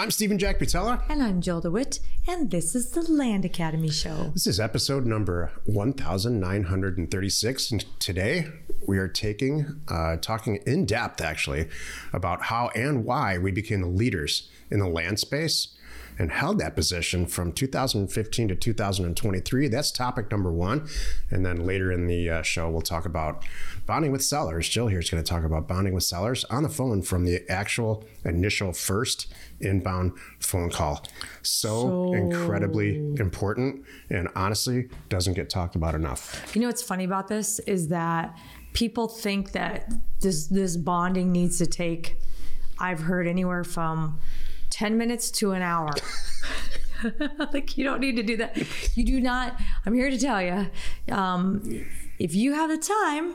I'm Steven Jack Butala. And I'm Jill DeWitt, and this is the Land Academy Show. This is episode number 1936. And today we are taking, uh, talking in depth actually, about how and why we became the leaders in the land space and held that position from 2015 to 2023. That's topic number one. And then later in the uh, show, we'll talk about bonding with sellers. Jill here is going to talk about bonding with sellers on the phone from the actual initial first inbound phone call. So, so, incredibly important and honestly doesn't get talked about enough. You know what's funny about this is that people think that this this bonding needs to take I've heard anywhere from 10 minutes to an hour. like you don't need to do that. You do not. I'm here to tell you. Um, if you have the time,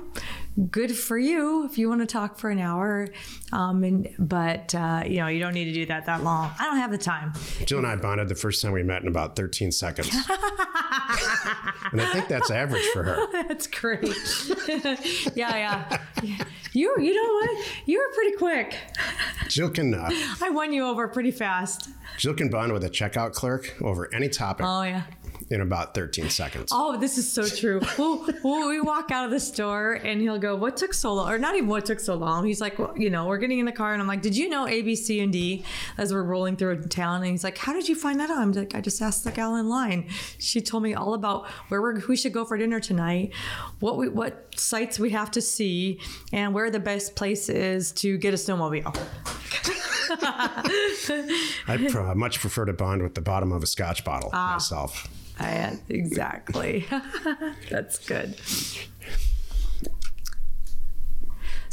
good for you. If you want to talk for an hour, um, and but uh, you know you don't need to do that that long. I don't have the time. Jill and I bonded the first time we met in about 13 seconds, and I think that's average for her. that's great. yeah, yeah. You, you know what? You were pretty quick. Jill can. Uh, I won you over pretty fast. Jill can bond with a checkout clerk over any topic. Oh yeah in about 13 seconds. Oh, this is so true. we'll, we'll, we walk out of the store and he'll go, What took so long? Or not even what took so long. He's like, well, You know, we're getting in the car and I'm like, Did you know A, B, C, and D as we're rolling through town? And he's like, How did you find that out? I'm like, I just asked the gal in line. She told me all about where we're, we should go for dinner tonight, what we, what sites we have to see, and where the best place is to get a snowmobile. I'd much prefer to bond with the bottom of a scotch bottle ah. myself. I, exactly. That's good.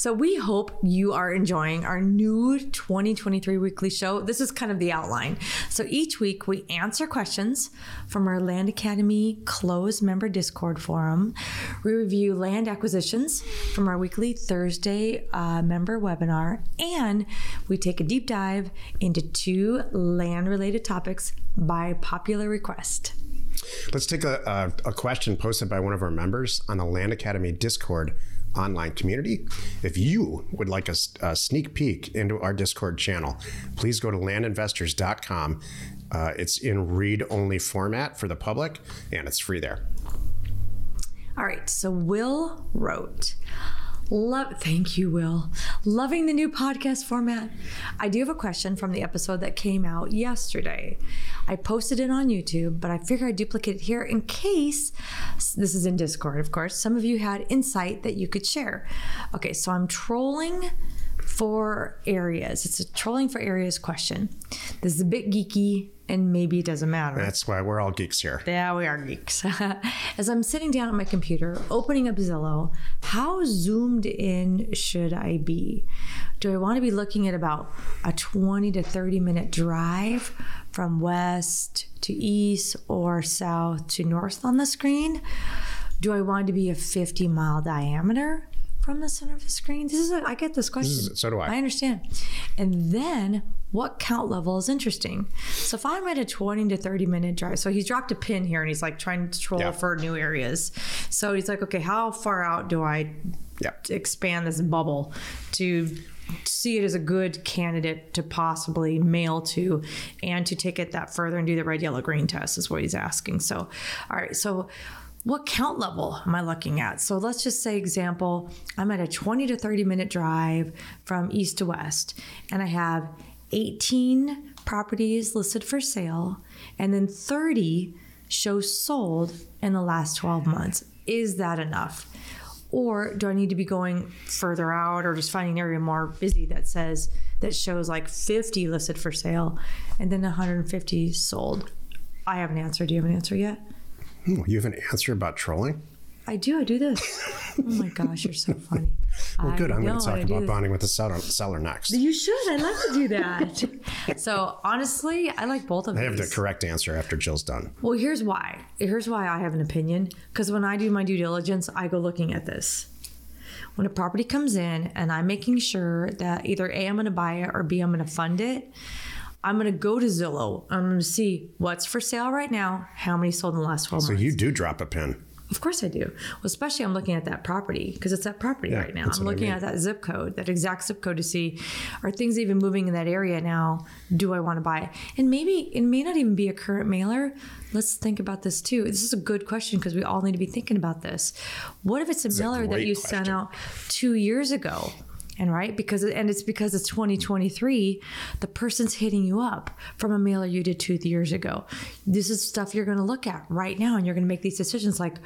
So we hope you are enjoying our new 2023 weekly show. This is kind of the outline. So each week we answer questions from our Land Academy closed member Discord forum. We review land acquisitions from our weekly Thursday uh, member webinar, and we take a deep dive into two land related topics by popular request. Let's take a, a, a, question posted by one of our members on the Land Academy Discord online community. If you would like a, a sneak peek into our Discord channel, please go to landinvestors.com. Uh, it's in read only format for the public, and it's free there. All right, so Will wrote, Love, thank you, Will. Loving the new podcast format. I do have a question from the episode that came out yesterday. I posted it on YouTube, but I figure I'd duplicate it here in case this is in Discord, of course. Some of you had insight that you could share. Okay, so I'm trolling for areas. It's a trolling for areas question. This is a bit geeky and maybe it doesn't matter. That's why we're all geeks here. Yeah, we are geeks. As I'm sitting down at my computer, opening up Zillow, how zoomed in should I be? Do I want to be looking at about a 20 to 30 minute drive from west to east or south to north on the screen? Do I want to be a 50 mile diameter? From the center of the screen? This is a, I get this question. so do I. I understand. And then what count level is interesting? So if I'm at a 20 to 30 minute drive, so he's dropped a pin here and he's like trying to troll yeah. for new areas. So he's like, okay, how far out do I yeah. expand this bubble to see it as a good candidate to possibly mail to and to take it that further and do the red, yellow, green test is what he's asking. So, all right. So what count level am I looking at? So let's just say, example, I'm at a 20 to 30 minute drive from east to west, and I have 18 properties listed for sale, and then 30 shows sold in the last 12 months. Is that enough? Or do I need to be going further out or just finding an area more busy that says, that shows like 50 listed for sale and then 150 sold? I have an answer. Do you have an answer yet? Oh, you have an answer about trolling? I do. I do this. oh my gosh, you're so funny. Well, good. I I'm going to talk about bonding with the seller, seller next. You should. I like to do that. so honestly, I like both of them. I these. have the correct answer after Jill's done. Well, here's why. Here's why I have an opinion. Because when I do my due diligence, I go looking at this. When a property comes in and I'm making sure that either A, I'm going to buy it or B, I'm going to fund it, I'm going to go to Zillow. I'm going to see what's for sale right now, how many sold in the last 12 so months. So you do drop a pin. Of course I do. Well, especially I'm looking at that property because it's that property Yeah, right now. I'm what I looking mean. at that zip code, that exact zip code to see are things even moving in that area now? Do I want to buy it? And maybe it may not even be a current mailer. Let's think about this too. This is a good question because we all need to be thinking about this. What if it's a a mailer that great you sent out two years ago? And right because and it's because it's 2023, the person's hitting you up from a mailer you did two years ago. This is stuff you're going to look at right now, and you're going to make these decisions like,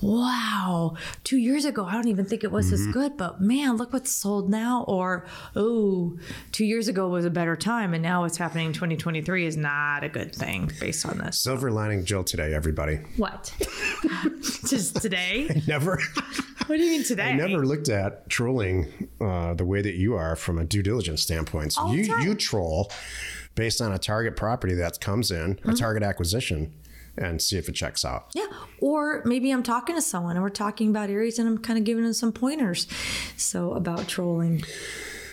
wow, two years ago I don't even think it was Mm-hmm. this good, but man, look what's sold now. Or oh, two years ago was a better time, and now what's happening in 2023 is not a good thing based on this. Silver lining Jill today, everybody. What? Just today? Never, What do you mean today? I never looked at trolling uh, the way that you are from a due diligence standpoint. So All you you troll based on a target property that comes in, Mm-hmm. a target acquisition, and see if it checks out. Yeah. Or maybe I'm talking to someone and we're talking about areas and I'm kind of giving them some pointers. So about trolling.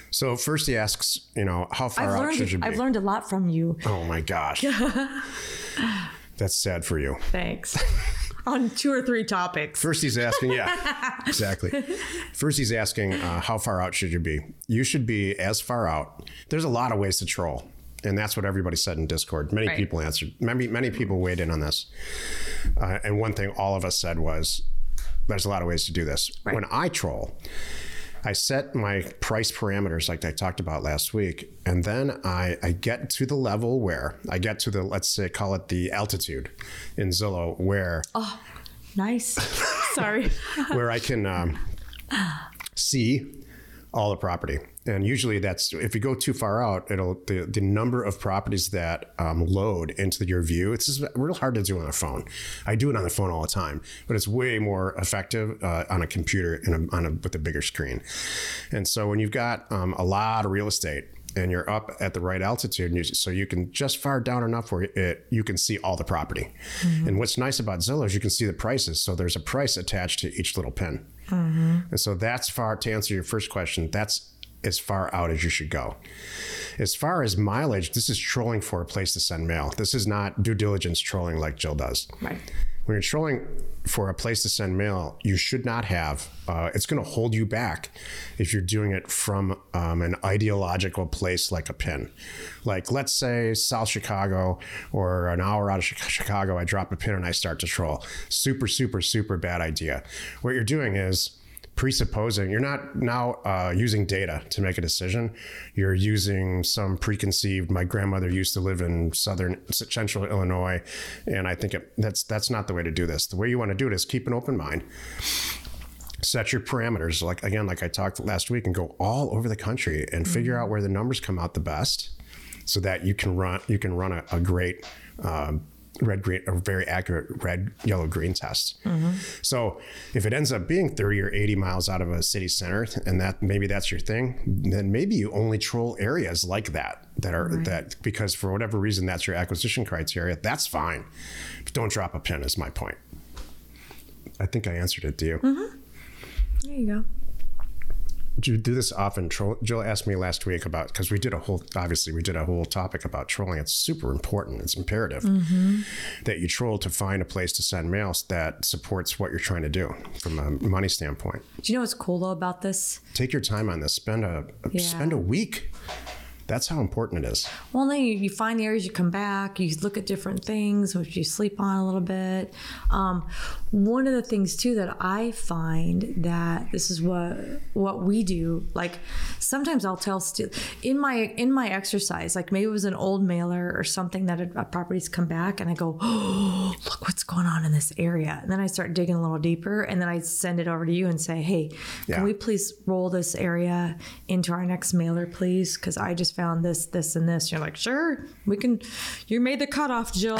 So first he asks, you know, how far I've out should you learned be? I've learned a lot from you. oh my gosh, that's sad for you. Thanks. On two or three topics. First, he's asking, yeah, exactly. First, he's asking, uh, how far out should you be? You should be as far out. There's a lot of ways to troll, and that's what everybody said in Discord. Many Right. people answered. Many many people weighed in on this, uh, and one thing all of us said was, "There's a lot of ways to do this." Right. When I troll. I set my price parameters like I talked about last week, and then I, I get to the level where I get to the let's say call it the altitude in Zillow where oh Nice. Sorry. where I can um, see all the property. And usually that's if you go too far out, it'll the, the number of properties that um, load into your view. It's just real hard to do on a phone. I do it on the phone all the time, but it's way more effective uh, on a computer and a, on a, with a bigger screen. And so when you've got um, a lot of real estate and you're up at the right altitude, and you, so you can just far down enough where it you can see all the property. And what's nice about Zillow is you can see the prices. So there's a price attached to each little pin. Mm-hmm. And so that's far to answer your first question. That's as far out as you should go. As far as mileage, this is trolling for a place to send mail. This is not due diligence trolling like Jill does. Right. When you're trolling for a place to send mail, you should not have. Uh, it's going to hold you back if you're doing it from um, an ideological place like a pin. Like, let's say South Chicago or an hour out of Chicago, I drop a pin and I start to troll. Super, super, super bad idea. What you're doing is presupposing you're not now uh, using data to make a decision. You're using some preconceived my grandmother used to live in southern central illinois and i think it, that's that's not the way to do this. The way you want to do it is keep an open mind. Set your parameters like again like i talked last week and go all over the country and figure out where the numbers come out the best so that you can run you can run a, a great um, red green a very accurate red yellow green test. So if it ends up being 30 or 80 miles out of a city center and that maybe that's your thing then maybe you only troll areas like that that are that because for whatever reason that's your acquisition criteria that's fine. But don't drop a pin is my point. I think i answered it to you. Mm-hmm. There you go. Do you do this often? Troll, Jill asked me last week about because we did a whole obviously we did a whole topic about trolling. It's super important. It's imperative that you troll to find a place to send mails that supports what you're trying to do from a money standpoint. Do you know what's cool though about this? Take your time on this. Spend a Yeah. spend a week. That's how important it is. Well, then you, you find the areas you come back, you look at different things, which you sleep on a little bit. Um, one of the things too that I find that this is what what we do. Like sometimes I'll tell stu- in my in my exercise, like maybe it was an old mailer or something that a, a property's come back, and I go, oh, look what's going on in this area, and then I start digging a little deeper, and then I send it over to you and say, hey, Yeah. can we please roll this area into our next mailer, please? Because I just found this, this, and this. You're like, sure, we can. You made the cutoff, Jill.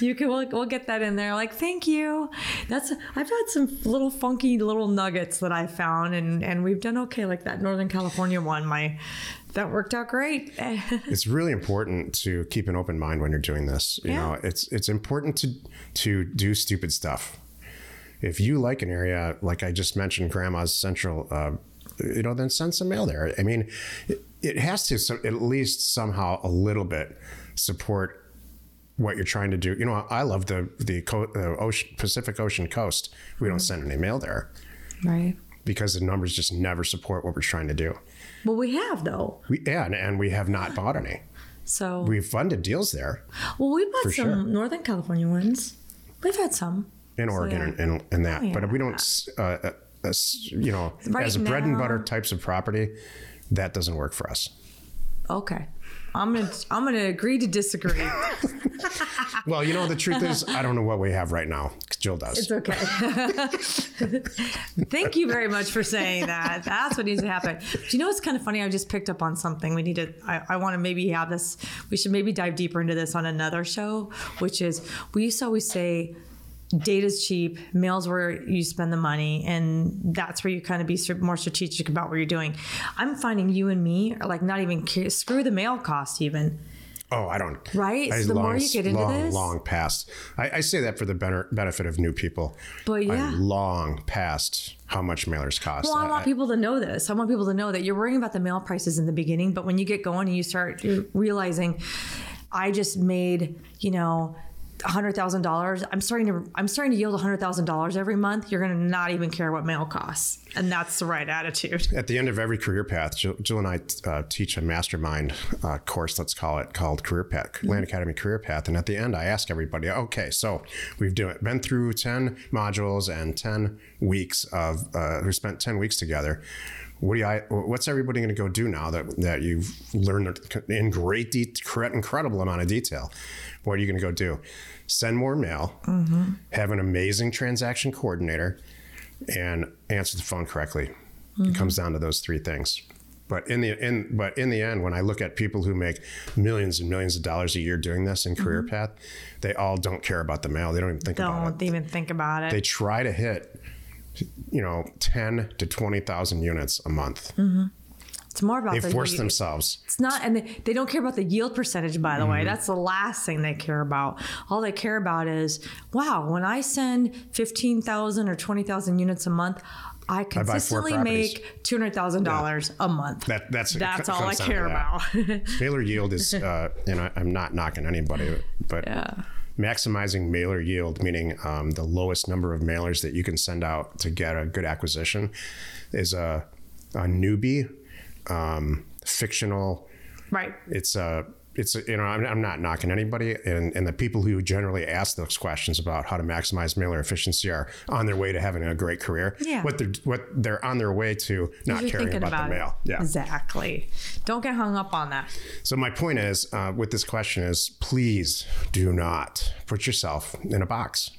you can. We'll, we'll get that in there. Like, thank you. That's. I've had some little funky little nuggets that I found, and and we've done okay. Like that Northern California one. My that worked out great. it's really important to keep an open mind when you're doing this. You Yeah. know, it's it's important to to do stupid stuff. If you like an area, like I just mentioned, Grandma's Central, uh, you know, then send some mail there. I mean, it, it has to so, at least somehow a little bit support what you're trying to do. You know, I love the the co- uh, ocean, Pacific Ocean coast. We don't send any mail there Right. because the numbers just never support what we're trying to do. Well, we have though. We yeah, and, and we have not bought any. So We've funded deals there well, we bought some sure. Northern California ones. We've had some. in Oregon yeah. and, and, that, but we don't. Uh, uh, uh, you know, Right as a bread and butter types of property, that doesn't work for us. Okay. I'm gonna I'm gonna agree to disagree. Well, you know, the truth is, I don't know what we have right now. Jill does. It's okay. Thank you very much for saying that. That's what needs to happen. Do you know what's kind of funny? I just picked up on something. We need to, I, I want to maybe have this, we should maybe dive deeper into this on another show, which is we used to always say, data's cheap, mail's where you spend the money, and that's where you kind of be more strategic about what you're doing. I'm finding you and me are like not even screw the mail cost even. Oh, I don't. Right? I So the more you get into long, this- long past. I, I say that for the better, benefit of new people. But yeah. I'm long past how much mailers cost. Well, I want people to know this. I want people to know that you're worrying about the mail prices in the beginning, but when you get going and you start realizing, I just made, you know, hundred thousand dollars. I'm starting to I'm starting to yield hundred thousand dollars every month. You're gonna not even care what mail costs, and that's the right attitude. At the end of every career path, Jill, Jill and I uh, teach a mastermind uh, course, let's call it, called Career Path, Mm-hmm. Land Academy Career Path. And at the end, I ask everybody, okay, so we've do, been through 10 modules and 10 weeks of, uh, we spent 10 weeks together. What do you, I, what's everybody going to go do now that, that you've learned in great, de- incredible amount of detail? What are you going to go do? Send more mail, Mm-hmm. have an amazing transaction coordinator, and answer the phone correctly. It comes down to those three things. But in the in but in the end, when I look at people who make millions and millions of dollars a year doing this in career path, they all don't care about the mail. They don't even think about it. Don't even think about it. They try to hit, you know, ten to twenty thousand units a month. it's more about They the force yield. themselves. It's not, and they, they don't care about the yield percentage, by the Mm-hmm. way. That's the last thing they care about. All they care about is, wow, when I send 15,000 or 20,000 units a month, I consistently properties. make $200,000 a month. That that's That's all I care about. Mailer yield is, uh, and I, I'm not knocking anybody, but maximizing mailer yield, meaning um, the lowest number of mailers that you can send out to get a good acquisition, is a, a newbie, um, fictional. right. It's a it's you know I'm, I'm not knocking anybody, and and the people who generally ask those questions about how to maximize mailer efficiency are on their way to having a great career. Yeah. What they're what they're on their way to not caring about, about, the mail. Yeah. Exactly. Don't get hung up on that. So my point is, uh, with this question is, please do not put yourself in a box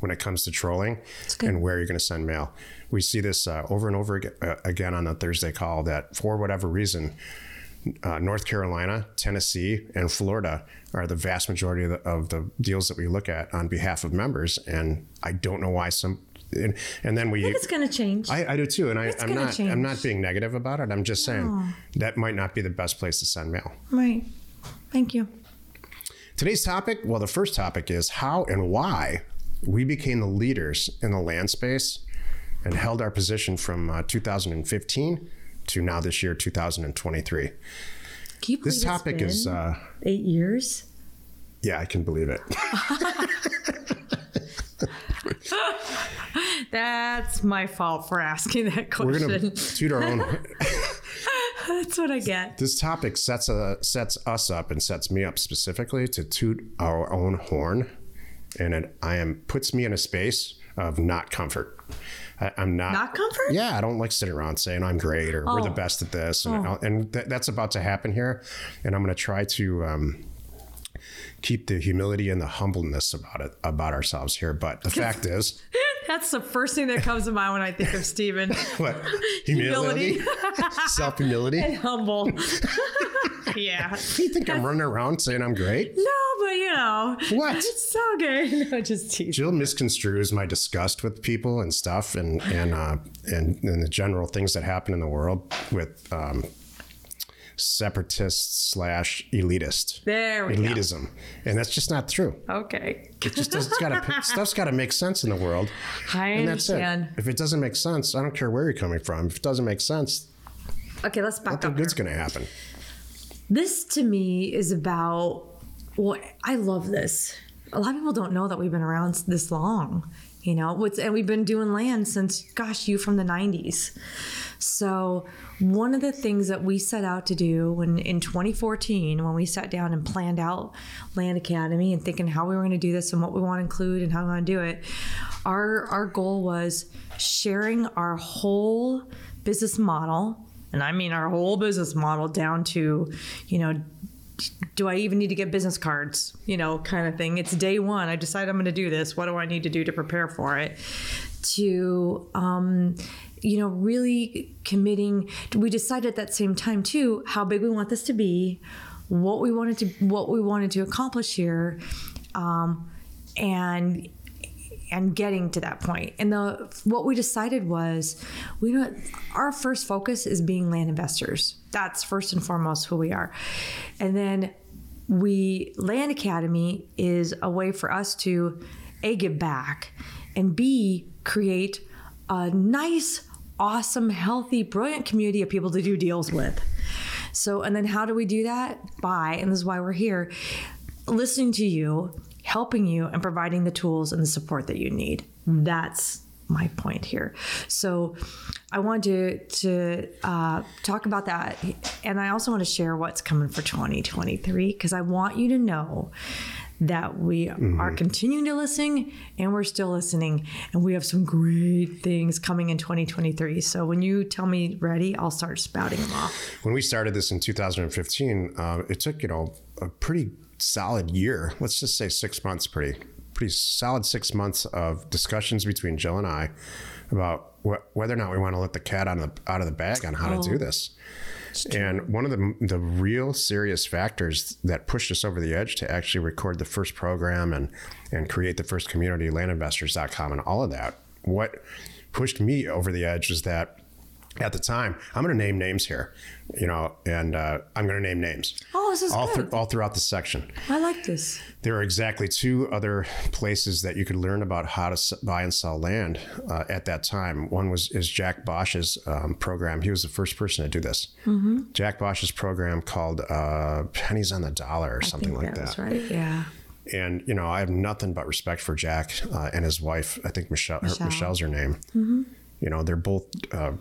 when it comes to trolling and where you're going to send mail. We see this uh, over and over uh, again on the Thursday call that for whatever reason, uh, North Carolina, Tennessee, and Florida are the vast majority of the, of the deals that we look at on behalf of members, and I don't know why some. And, and then we It's going to change. I, I do too, and I, I'm not. change. I'm not being negative about it. I'm just saying that might not be the best place to send mail. right. Thank you. Today's topic, well, the first topic is how and why we became the leaders in the land space and held our position from uh, 2015 to now this year, 2023. Can you This topic is, uh, eight years. yeah, I can believe it. That's my fault for asking that question. We're going to toot our own. That's what I get. This topic sets a, sets us up and sets me up specifically to toot our own horn, and it I am puts me in a space of not comfort. I, I'm not Not comfort? Yeah, I don't like sitting around saying I'm great or we're the Oh. best at this, and, and th- that's about to happen here. And I'm going to try to um, keep the humility and the humbleness about it about ourselves here. But the fact is, That's the first thing that comes to mind when I think of Steven. what humility, self humility. and Humble. yeah. You think I'm running around saying I'm great? No, but you know. What? It's so good. No, just tease. Jill misconstrues my disgust with people and stuff, and and uh, and, and the general things that happen in the world with um, separatist slash elitist There we elitism, and that's just not true. Okay. It just does, it's got to stuff's got to make sense in the world, I and that's understand. it. If it doesn't make sense, I don't care where you're coming from. If it doesn't make sense, Okay, let's back nothing up. good's going to happen. This to me is about well, I love this. A lot of people don't know that we've been around this long, you know, what's, and we've been doing land since, gosh, you from the 90s. So, one of the things that we set out to do when in 2014, when we sat down and planned out Land Academy and thinking how we were going to do this and what we want to include and how we want to do it, our our goal was sharing our whole business model, and I mean our whole business model down to, you know, do I even need to get business cards? You know, kind of thing. It's day one. I decide I'm going to do this. What do I need to do to prepare for it? To, um, you know, really committing. We decided at that same time too how big we want this to be, what we wanted to what we wanted to accomplish here, um, and and getting to that point. And the what we decided was we know our first focus is being land investors. That's first and foremost who we are. And then we Land Academy is a way for us to a give back and b create a nice awesome healthy brilliant community of people to do deals with so and then how do we do that by and this is why we're here listening to you helping you and providing the tools and the support that you need. That's my point here. So I want to to uh, talk about that, and I also want to share what's coming for 2023 because I want you to know that we mm-hmm. are continuing to listen and we're still listening and we have some great things coming in 2023 so when you tell me ready i'll start spouting them off when we started this in 2015 uh, it took you know a pretty solid year. Let's just say six months, pretty pretty solid six months of discussions between Jill and I about wh- whether or not we want to let the cat out of the, out of the bag on how oh, to do oh. this. And one of the the real serious factors that pushed us over the edge to actually record the first program and and create the first community, landinvestors.com, and all of that. What pushed me over the edge is that at the time, I'm going to name names here, you know, and uh, I'm going to name names. Oh, this is all, good. Th- all throughout the section. I like this. There are exactly two other places that you could learn about how to buy and sell land uh, at that time. One was is Jack Bosch's um, program. He was the first person to do this. Mm-hmm. Jack Bosch's program called uh, Pennies on the Dollar or I something like that. that. right. Yeah. And you know, I have nothing but respect for Jack uh, and his wife. I think Michelle, Michelle. Her, Michelle's her name. Mm-hmm. You know, they're both uh,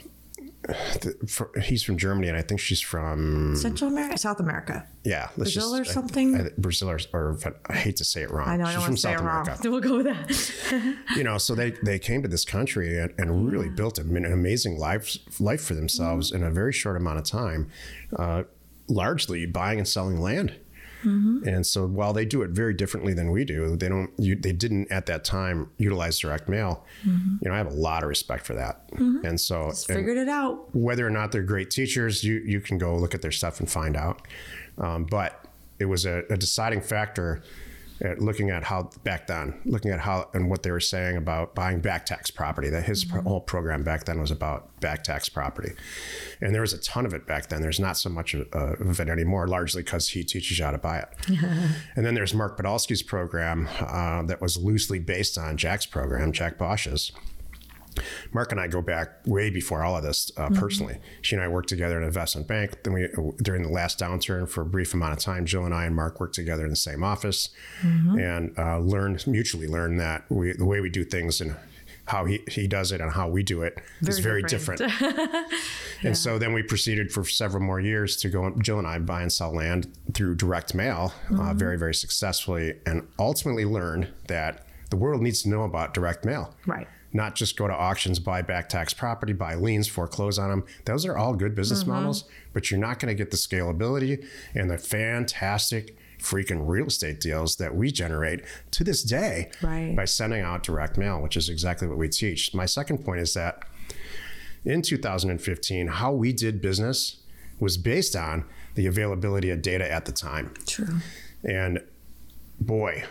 he's from Germany, and I think she's from Central America, South America. Yeah, Brazil just, or something. I, I, Brazil or, or, I hate to say it wrong. I know. She's I don't from South America. Wrong. We'll go with that. you know, so they they came to this country and, and really built an amazing life life for themselves mm-hmm. in a very short amount of time, uh, largely buying and selling land. Mm-hmm. And so while they do it very differently than we do, they don't you, they didn't at that time utilize direct mail. Mm-hmm. You know, I have a lot of respect for that. Mm-hmm. And so Just figured it out. Whether or not they're great teachers, you you can go look at their stuff and find out. Um, but it was a, a deciding factor looking at how back then, looking at how and what they were saying about buying back tax property. That his mm-hmm. whole program back then was about back tax property, and there was a ton of it back then. There's not so much of, uh, of it anymore, largely because he teaches you how to buy it. and then there's Mark Podolsky's program uh, that was loosely based on Jack's program, Jack Bosch's. Mark and I go back way before all of this uh, mm-hmm. personally. She and I worked together in an investment bank. Then we, during the last downturn for a brief amount of time, Jill and I and Mark worked together in the same office mm-hmm. and uh, learned mutually learned that we, the way we do things and how he, he does it and how we do it very is very different. different. yeah. And so then we proceeded for several more years to go, Jill and I buy and sell land through direct mail uh, mm-hmm. uh, very, very successfully and ultimately learned that the world needs to know about direct mail. Right not just go to auctions, buy back tax property, buy liens, foreclose on them. Those are all good business mm-hmm. models, but you're not going to get the scalability and the fantastic freaking real estate deals that we generate to this day right. by sending out direct mail, which is exactly what we teach. My second point is that in 2015, how we did business was based on the availability of data at the time. True. And boy,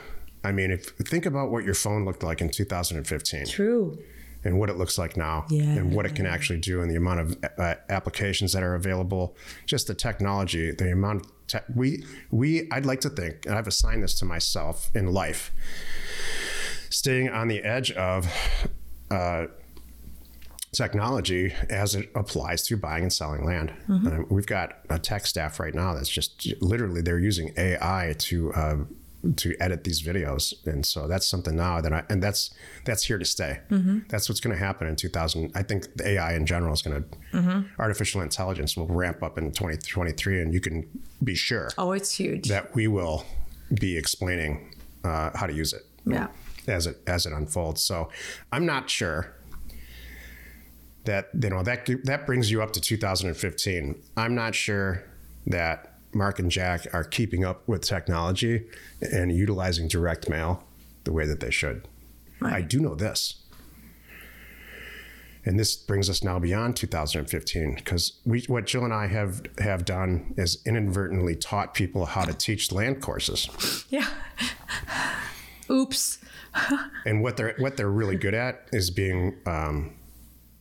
I mean, if think about what your phone looked like in 2015. True. And what it looks like now, yeah. and what it can actually do, and the amount of uh, applications that are available, just the technology, the amount. Te- we we I'd like to think, and I've assigned this to myself in life, staying on the edge of. Uh, technology as it applies to buying and selling land. Mm-hmm. Uh, we've got a tech staff right now that's just literally they're using AI to uh, to edit these videos, and so that's something now that I and that's that's here to stay. Mm-hmm. That's what's going to happen in 2000. I think the AI in general is going to mm-hmm. artificial intelligence will ramp up in 2023, and you can be sure. Oh, it's huge. That we will be explaining uh, how to use it. Yeah. As it as it unfolds, so I'm not sure that you know that that brings you up to 2015. I'm not sure that Mark and Jack are keeping up with technology and utilizing direct mail the way that they should. Right. I do know this. And this brings us now beyond 2015 because we what Jill and I have have done is inadvertently taught people how to teach land courses. Yeah. Oops. and what they're what they're really good at is being um,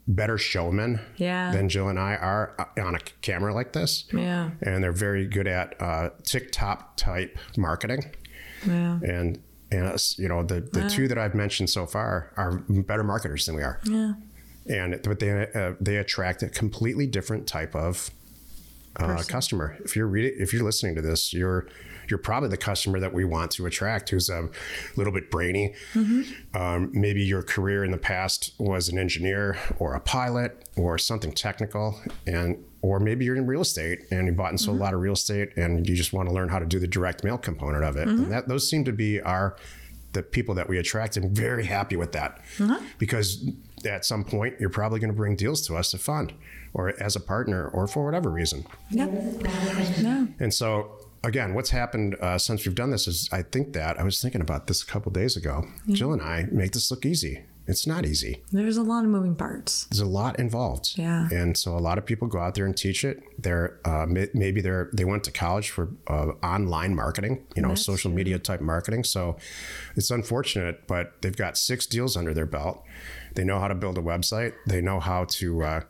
better showmen yeah. than Jill and I are uh, on a camera like this. Yeah. And they're very good at uh, TikTok type marketing. Yeah. And and us, you know, the the yeah. two that I've mentioned so far are better marketers than we are. Yeah. And but they uh, they attract a completely different type of uh, customer. If you're reading, if you're listening to this, you're you're probably the customer that we want to attract who's a little bit brainy. Mm-hmm. Um, maybe your career in the past was an engineer or a pilot or something technical, and or maybe you're in real estate and you bought and sold mm-hmm. a lot of real estate and you just want to learn how to do the direct mail component of it. Mm-hmm. And that those seem to be our the people that we attract and very happy with that mm-hmm. because at some point you're probably going to bring deals to us to fund or as a partner or for whatever reason. Yeah. yeah. And so again, what's happened uh, since we've done this is I think that I was thinking about this a couple days ago. Jill and I make this look easy. It's not easy. There's a lot of moving parts. There's a lot involved. Yeah. And so a lot of people go out there and teach it. They're uh, maybe they're they went to college for uh, online marketing, you know, That's social true. media type marketing. So it's unfortunate, but they've got six deals under their belt. They know how to build a website. They know how to uh,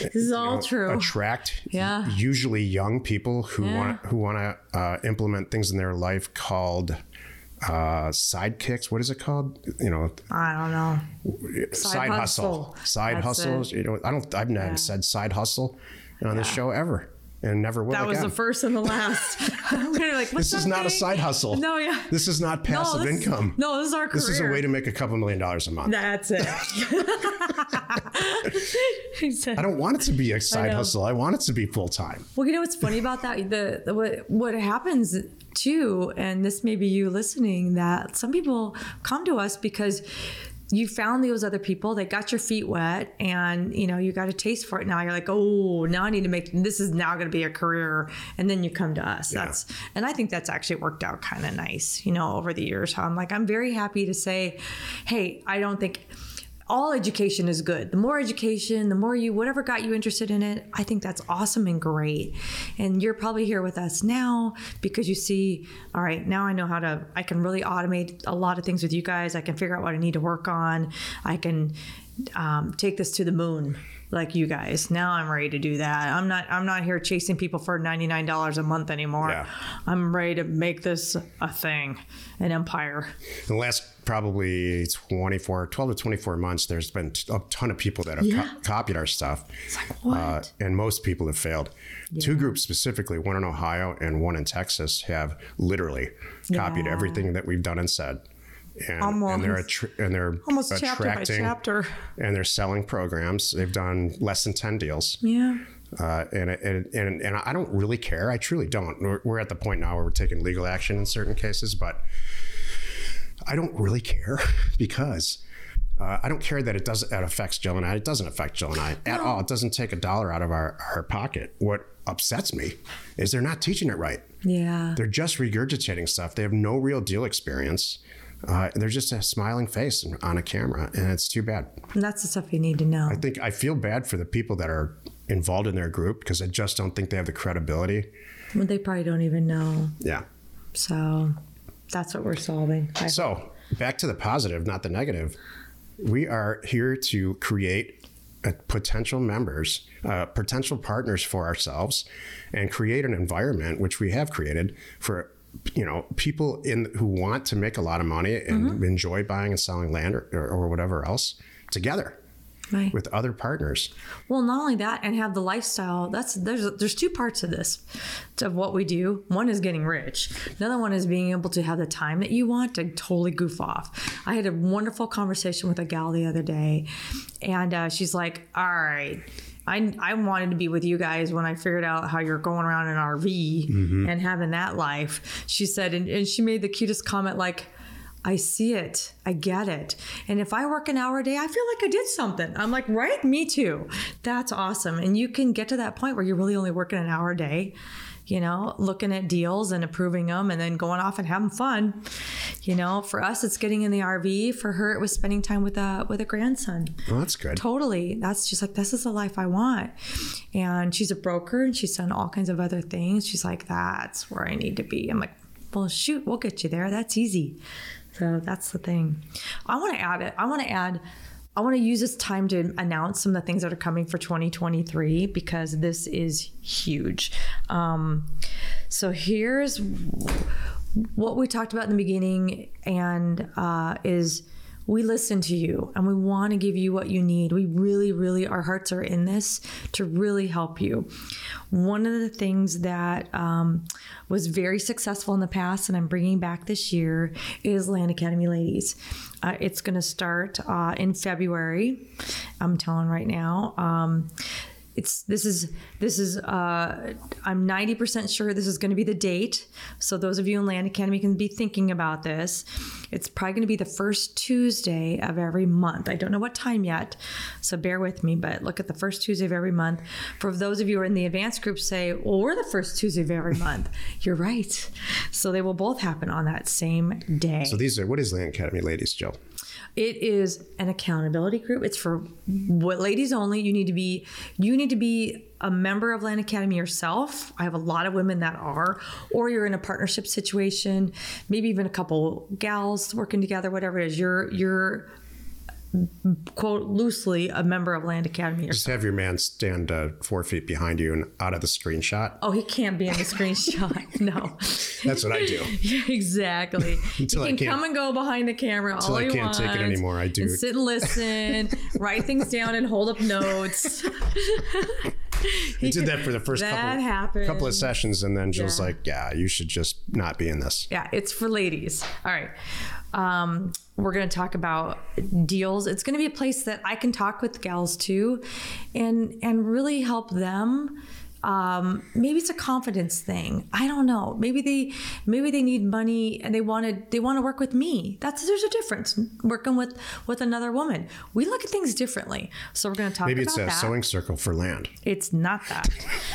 this is all know, true. Attract yeah. usually young people who yeah. want who want to uh, implement things in their life called uh, sidekicks. What is it called? You know, I don't know. Side, side hustle. hustle. Side That's hustles. It. You know, I don't. I've never yeah. said side hustle on yeah. this show ever and never will. That again. was the first and the last. like, this is not thing? a side hustle. No, yeah. This is not passive no, this, income. No, this is our career. This is a way to make a couple million dollars a month. That's it. I don't want it to be a side I hustle. I want it to be full time. Well, you know what's funny about that? The, the what what happens too, and this may be you listening, that some people come to us because you found those other people they got your feet wet and you know you got a taste for it. Now you're like oh now i need to make this is now going to be a career. And then you come to us. Yeah. that's and i think that's actually worked out kind of nice you know over the years. I'm like i'm very happy to say hey i don't think all education is good. The more education, the more you, whatever got you interested in it, I think that's awesome and great. And you're probably here with us now because you see, all right, now I know how to, I can really automate a lot of things with you guys. I can figure out what I need to work on. I can um, take this to the moon like you guys. Now I'm ready to do that. I'm not I'm not here chasing people for $99 a month anymore. Yeah. I'm ready to make this a thing, an empire. The last probably 24 12 to 24 months there's been a ton of people that have yeah. co- copied our stuff. Like, uh, and most people have failed. Yeah. Two groups specifically, one in Ohio and one in Texas have literally copied everything that we've done and said and, almost, and they're attr- and they're almost attracting chapter, chapter and they're selling programs. They've done less than ten deals. Yeah. Uh, and, and, and and I don't really care. I truly don't. We're, we're at the point now where we're taking legal action in certain cases, but I don't really care because uh, I don't care that it does it affects Jill and I. It doesn't affect Jill and I at no. all. It doesn't take a dollar out of our, our pocket. What upsets me is they're not teaching it right. Yeah. They're just regurgitating stuff. They have no real deal experience. Uh, they're just a smiling face on a camera, and it's too bad. And that's the stuff you need to know. I think I feel bad for the people that are involved in their group because I just don't think they have the credibility. Well, they probably don't even know. Yeah. So that's what we're solving. I so hope. back to the positive, not the negative. We are here to create potential members, uh, potential partners for ourselves, and create an environment which we have created for you know people in who want to make a lot of money and mm-hmm. enjoy buying and selling land or, or, or whatever else together Right. with other partners. Well, not only that, and have the lifestyle. That's there's there's two parts of this, of what we do. One is getting rich. Another one is being able to have the time that you want to totally goof off. I had a wonderful conversation with a gal the other day, and uh, she's like, "All right." I, I wanted to be with you guys when I figured out how you're going around an RV mm-hmm. and having that life. She said, and, and she made the cutest comment like, I see it. I get it. And if I work an hour a day, I feel like I did something. I'm like, right? Me too. That's awesome. And you can get to that point where you're really only working an hour a day, you know, looking at deals and approving them and then going off and having fun. You know, for us, it's getting in the RV. For her, it was spending time with a, with a grandson. Well, that's good. Totally. That's just like, this is the life I want. And she's a broker and she's done all kinds of other things. She's like, that's where I need to be. I'm like, well, shoot, we'll get you there. That's easy. So that's the thing. I want to add it. I want to add. I want to use this time to announce some of the things that are coming for 2023 because this is huge. Um, so here's what we talked about in the beginning, and uh, is we listen to you and we want to give you what you need. We really, really, our hearts are in this to really help you. One of the things that um, was very successful in the past and I'm bringing back this year is Land Academy Ladies. Uh, it's going to start uh, in February. I'm telling right now. Um, it's this is this is uh, I'm 90% sure this is going to be the date. So those of you in Land Academy can be thinking about this. It's probably going to be the first Tuesday of every month. I don't know what time yet, so bear with me. But look at the first Tuesday of every month. For those of you who are in the advanced group, say, "Well, we're the first Tuesday of every month." You're right. So they will both happen on that same day. So these are what is Land Academy Ladies, Jill? It is an accountability group. It's for what ladies only. You need to be you need to be a member of Land Academy yourself. I have a lot of women that are, or you're in a partnership situation, maybe even a couple gals working together, whatever it is. You're you're quote loosely a member of Land Academy yourself. Just have your man stand uh, four feet behind you and out of the screenshot. Oh, he can't be in the screenshot. No. That's what I do. Yeah, exactly. Until he can come and go behind the camera all I can't take it anymore, I do and sit and listen, write things down, and hold up notes. I did that for the first That couple happens. couple of sessions, and then Jill's Yeah. like, "Yeah, you should just not be in this." Yeah, it's for ladies. All right. Um, we're going to talk about deals. It's going to be a place that I can talk with gals too, and and really help them. Um, maybe it's a confidence thing. I don't know. Maybe they maybe they need money and they wanted they want to work with me. That's there's a difference working with with another woman. We look at things differently. So we're going to talk Maybe it's a that. sewing circle for land. It's not that.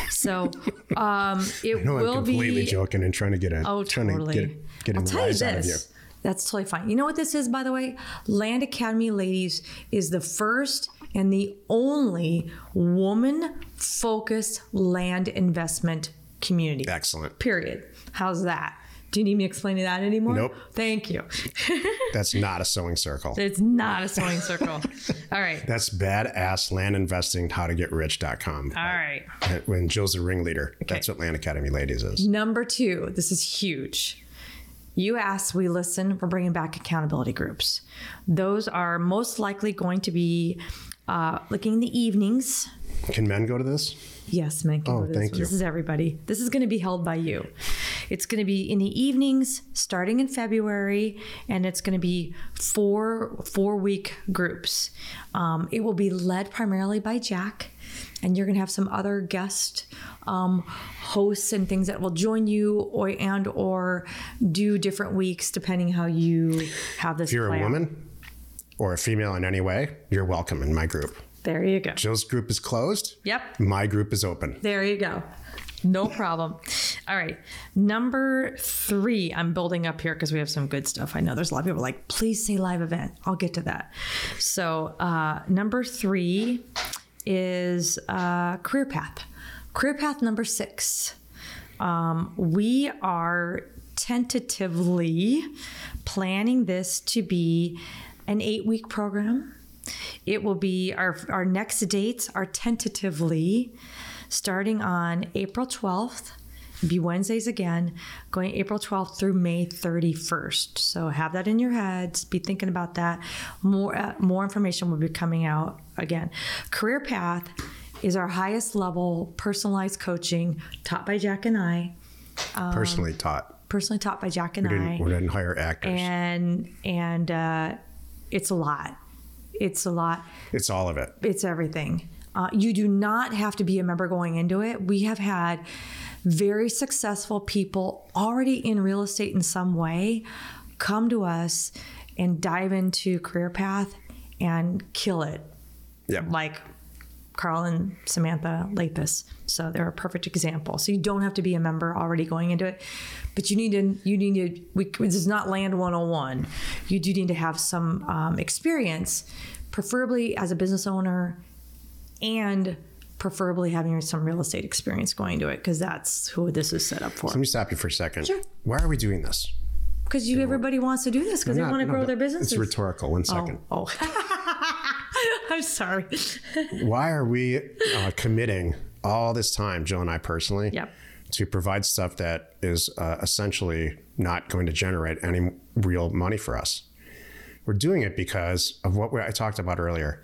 So um, it No, I'm will completely be. joking and trying to get a Oh, trying totally. to get get a I'll tell you rise out of you. this. That's totally fine. You know what this is, by the way? Land Academy Ladies is the first and the only woman focused land investment community. Excellent. Period. How's that? Do you need me explaining that anymore? Nope. Thank you. That's not a sewing circle. it's not a sewing circle. All right. That's badass land investing how to get rich.com. All right. When Jill's the ringleader, that's what Land Academy Ladies is. Number two, this is huge. You asked, we listen, we're bringing back accountability groups. Those are most likely going to be uh, looking in the evenings. Can men go to this? Yes, men can Oh, go to this thank one. you. This is everybody. This is going to be held by you. It's going to be in the evenings, starting in February, and it's going to be four four week groups. Um, it will be led primarily by Jack, and you're going to have some other guest um, hosts and things that will join you, or and or do different weeks depending how you have this. If you're play a woman or a female in any way, you're welcome in my group. there you go. Jill's group is closed. Yep. My group is open. There you go. No problem. All right. Number three, I'm building up here because we have some good stuff. I know there's a lot of people like, please say live event. I'll get to that. So, uh, number three is uh, career path. Career path number six. Um, we are tentatively planning this to be an eight week program. It will be our, our next dates are tentatively starting on April 12th be Wednesdays again, going April 12th through May 31st. So have that in your heads. Be thinking about that. More uh, more information will be coming out again. Career Path is our highest level personalized coaching taught by Jack and I. Um, personally taught. Personally taught by Jack and we I. We didn't hire actors. And and uh, it's a lot. It's a lot. It's all of it. It's everything. Uh, you do not have to be a member going into it. We have had very successful people already in real estate in some way come to us and dive into career path and kill it. Yeah. Like Carl and Samantha Lapis. So they're a perfect example. So you don't have to be a member already going into it, but you need to you need to. We, this is not land 101. You do need to have some um, experience, preferably as a business owner, and preferably having some real estate experience going to it because that's who this is set up for. Let me stop you for a second. Sure. Why are we doing this? Because you, everybody wants to do this because they want to grow no, their businesses. It's rhetorical. One second. Oh, oh. I'm sorry. Why are we uh, committing all this time, Jill and I personally, Yep. to provide stuff that is uh, essentially not going to generate any real money for us? We're doing it because of what we, I talked about earlier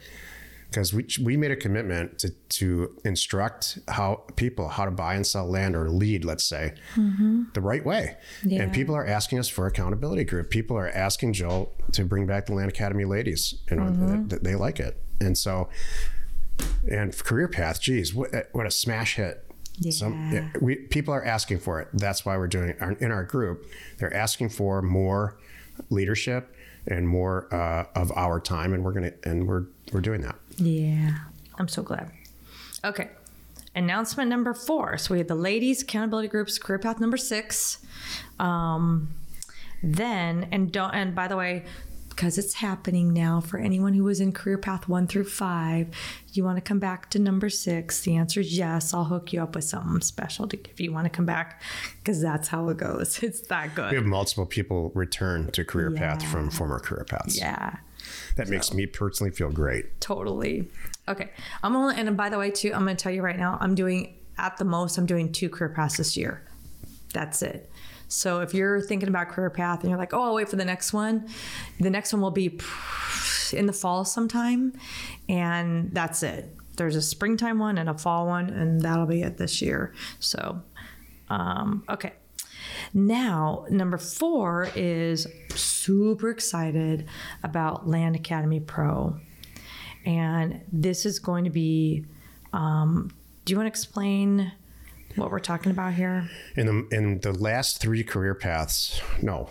because we, we made a commitment to, to instruct how people how to buy and sell land or lead let's say mm-hmm. the right way Yeah. and people are asking us for accountability group people are asking Jill to bring back the land academy ladies you know Mm-hmm. th- they like it and so and career path geez what, what a smash hit Some, Yeah. we people are asking for it that's why we're doing it in our group they're asking for more leadership and more uh, of our time and we're gonna and we're we're doing that Yeah, I'm so glad. Okay. Announcement number four. So we had the ladies accountability groups, career path number six. Um, then and don't and by the way, because it's happening now for anyone who was in career path one through five, you want to come back to number six. The answer is yes. I'll hook you up with something special to, if you want to come back, because that's how it goes. It's that good. we have multiple people return to career path from former career paths Yeah. that makes me personally feel great Totally. Okay. I'm only, and by the way, too, I'm going to tell you right now, I'm doing at the most, I'm doing two career paths this year. That's it. So if you're thinking about career path and you're like, oh, I'll wait for the next one, the next one will be in the fall sometime. And that's it. There's a springtime one and a fall one, and that'll be it this year. So, um, okay. Now, number four is super excited about Land Academy Pro. And this is going to be, um, do you want to explain what we're talking about here? in the in the last three career paths no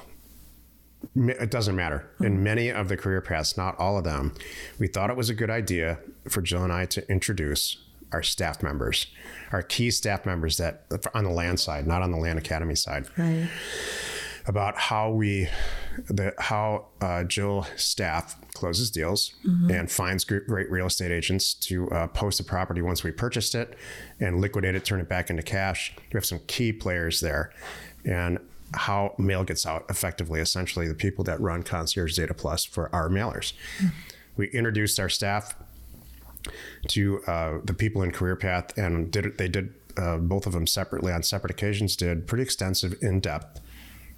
it doesn't matter in mm-hmm. many of the career paths not all of them we thought it was a good idea for jill and i to introduce our staff members our key staff members that on the land side not on the land academy side Right. About how we the how uh, Jill staff closes deals and finds great real estate agents to uh, post a property once we purchased it and liquidate it, turn it back into cash. We have some key players there, and how mail gets out effectively. Essentially, the people that run Concierge Data Plus for our mailers. We introduced our staff to uh, the people in Career Path, and did they did uh, both of them separately on separate occasions. Did pretty extensive, in depth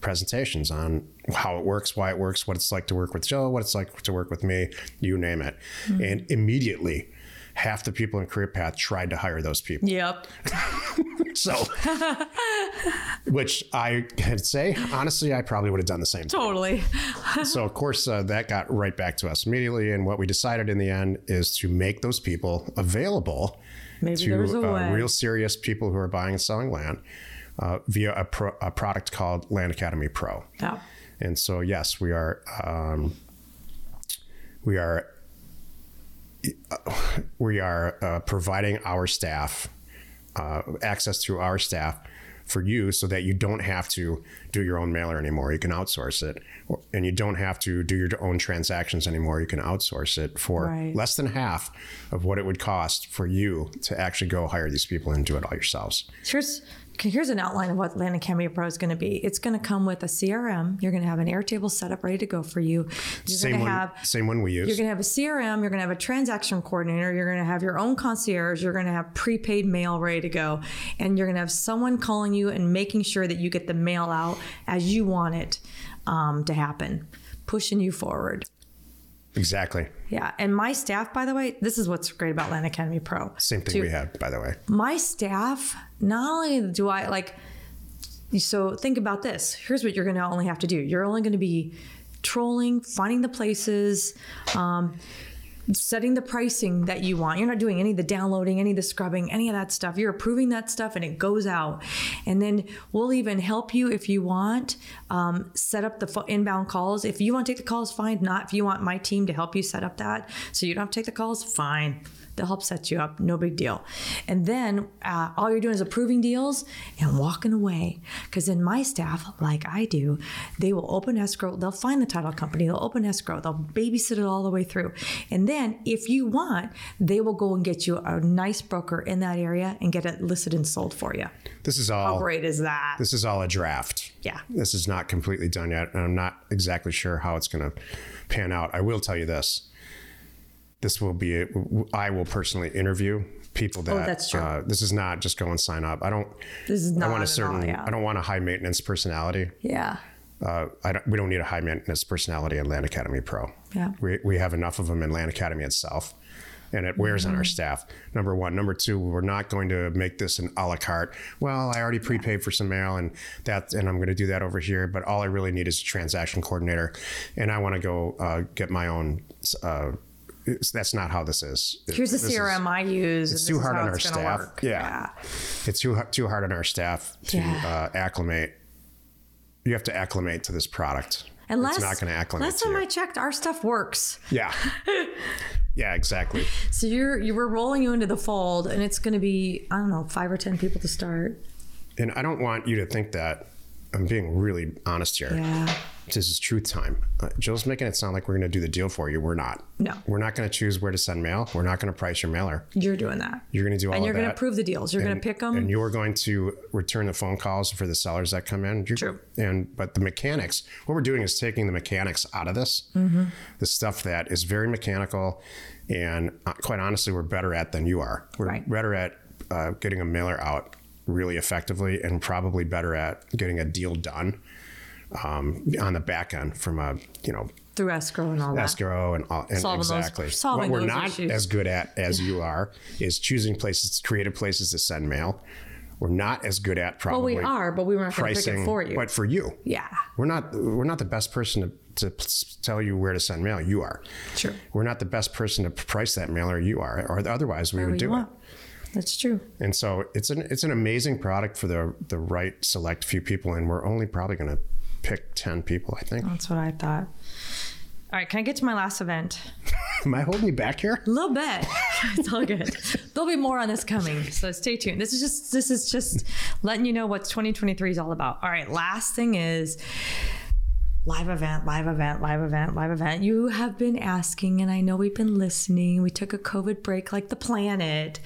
presentations on how it works, why it works, what it's like to work with Jill, what it's like to work with me, you name it, and immediately. Half the people in Career Path tried to hire those people. Yep. So, which I can say, honestly, I probably would have done the same. Totally. so of course uh, that got right back to us immediately and what we decided in the end is to make those people available Maybe to uh, real serious people who are buying and selling land uh, via a, pro- a product called land academy pro Yeah. and so yes we are um, we are we are uh, providing our staff uh, access to our staff for you so that you don't have to do your own mailer anymore. You can outsource it. And you don't have to do your own transactions anymore. You can outsource it for Right. less than half of what it would cost for you to actually go hire these people and do it all yourselves. Here's here's an outline of what Land Academy Pro is going to be. It's going to come with a CRM. You're going to have an Airtable setup ready to go for you. You're Same one, have same one we use. you're going to have a CRM. You're going to have a transaction coordinator. You're going to have your own concierge. You're going to have prepaid mail ready to go. And you're going to have someone calling you and making sure that you get the mail out as you want it um, to happen, pushing you forward. Exactly. Yeah. And my staff, by the way, this is what's great about Land Academy Pro. Same thing To- we have, by the way. my staff, not only do I like, so think about this. Here's what you're going to only have to do. You're only going to be trolling, finding the places, um, setting the pricing that you want. You're not doing any of the downloading, any of the scrubbing, any of that stuff. You're approving that stuff and it goes out. And then we'll even help you if you want um, set up the inbound calls. If you want to take the calls, fine. Not if you want my team to help you set up that so you don't have to take the calls, fine. They'll help set you up. No big deal. And then uh, all you're doing is approving deals and walking away. Because in my staff, like I do, they will open escrow. They'll find the title company. They'll open escrow. They'll babysit it all the way through. And then if you want, they will go and get you a nice broker in that area and get it listed and sold for you. This is all. How great is that? This is all a draft. Yeah. This is not completely done yet, and I'm not exactly sure how it's going to pan out. I will tell you this: this will be. I will personally interview people that. Oh, that's true. Uh, this is not just go and sign up. I don't. This is not. I want a certain. all, yeah. I don't want a high maintenance personality. yeah. Uh, I don't, we don't need a high maintenance personality in Land Academy Pro. Yeah. We, we have enough of them in Land Academy itself, and it wears Mm-hmm. on our staff. Number one. Number two, we're not going to make this an a la carte. Well, I already prepaid for some mail, and that, and I'm going to do that over here. But all I really need is a transaction coordinator, and I want to go uh, get my own. It's- that's not how this is. Here's the This is- I use. it's too hard on our staff. Yeah. It's too too hard on our staff to Yeah. uh, acclimate. You have to acclimate to this product. And it's not going to acclimate last time. I checked, our stuff works. Yeah. yeah, exactly. So you're you were rolling you into the fold, and it's going to be I don't know five or ten people to start. And I don't want you to think that I'm being really honest here. Yeah. This is truth time. Uh, Jill's making it sound like we're going to do the deal for you. We're not. No. We're not going to choose where to send mail. We're not going to price your mailer. You're doing that, You're going to do all that. and you're going to approve the deals. You're going to pick them. and you're going to return the phone calls for the sellers that come in. You're- True. And but the mechanics, what we're doing is taking the mechanics out of this, Mm-hmm. the stuff that is very mechanical, and uh, quite honestly, we're better at than you are. We're Right. better at uh, getting a mailer out really effectively, and probably better at getting a deal done um, on the back end from a you know through escrow and all that. escrow and, all, and Solving those- exactly. solving what we're those not issues. as good at as you are is choosing places, creative places to send mail. We're not as good at probably. Well, we are, but we weren't to pick pricing, it for you. but for you, yeah, we're not. We're not the best person to, to tell you where to send mail. You are. True. We're not the best person to price that mail, or you are, or otherwise we would do it. That's true. And so it's an it's an amazing product for the the right select few people, and we're only probably going to pick ten people. I think. That's what I thought. All right, can I get to my last event? Am I holding you back here? A little bit. it's all good. There'll be more on this coming, so stay tuned. This is just this is just letting you know what 2023 is all about. All right, last thing is live event, live event, live event, live event. You have been asking, and I know we've been listening. We took a COVID break like the planet,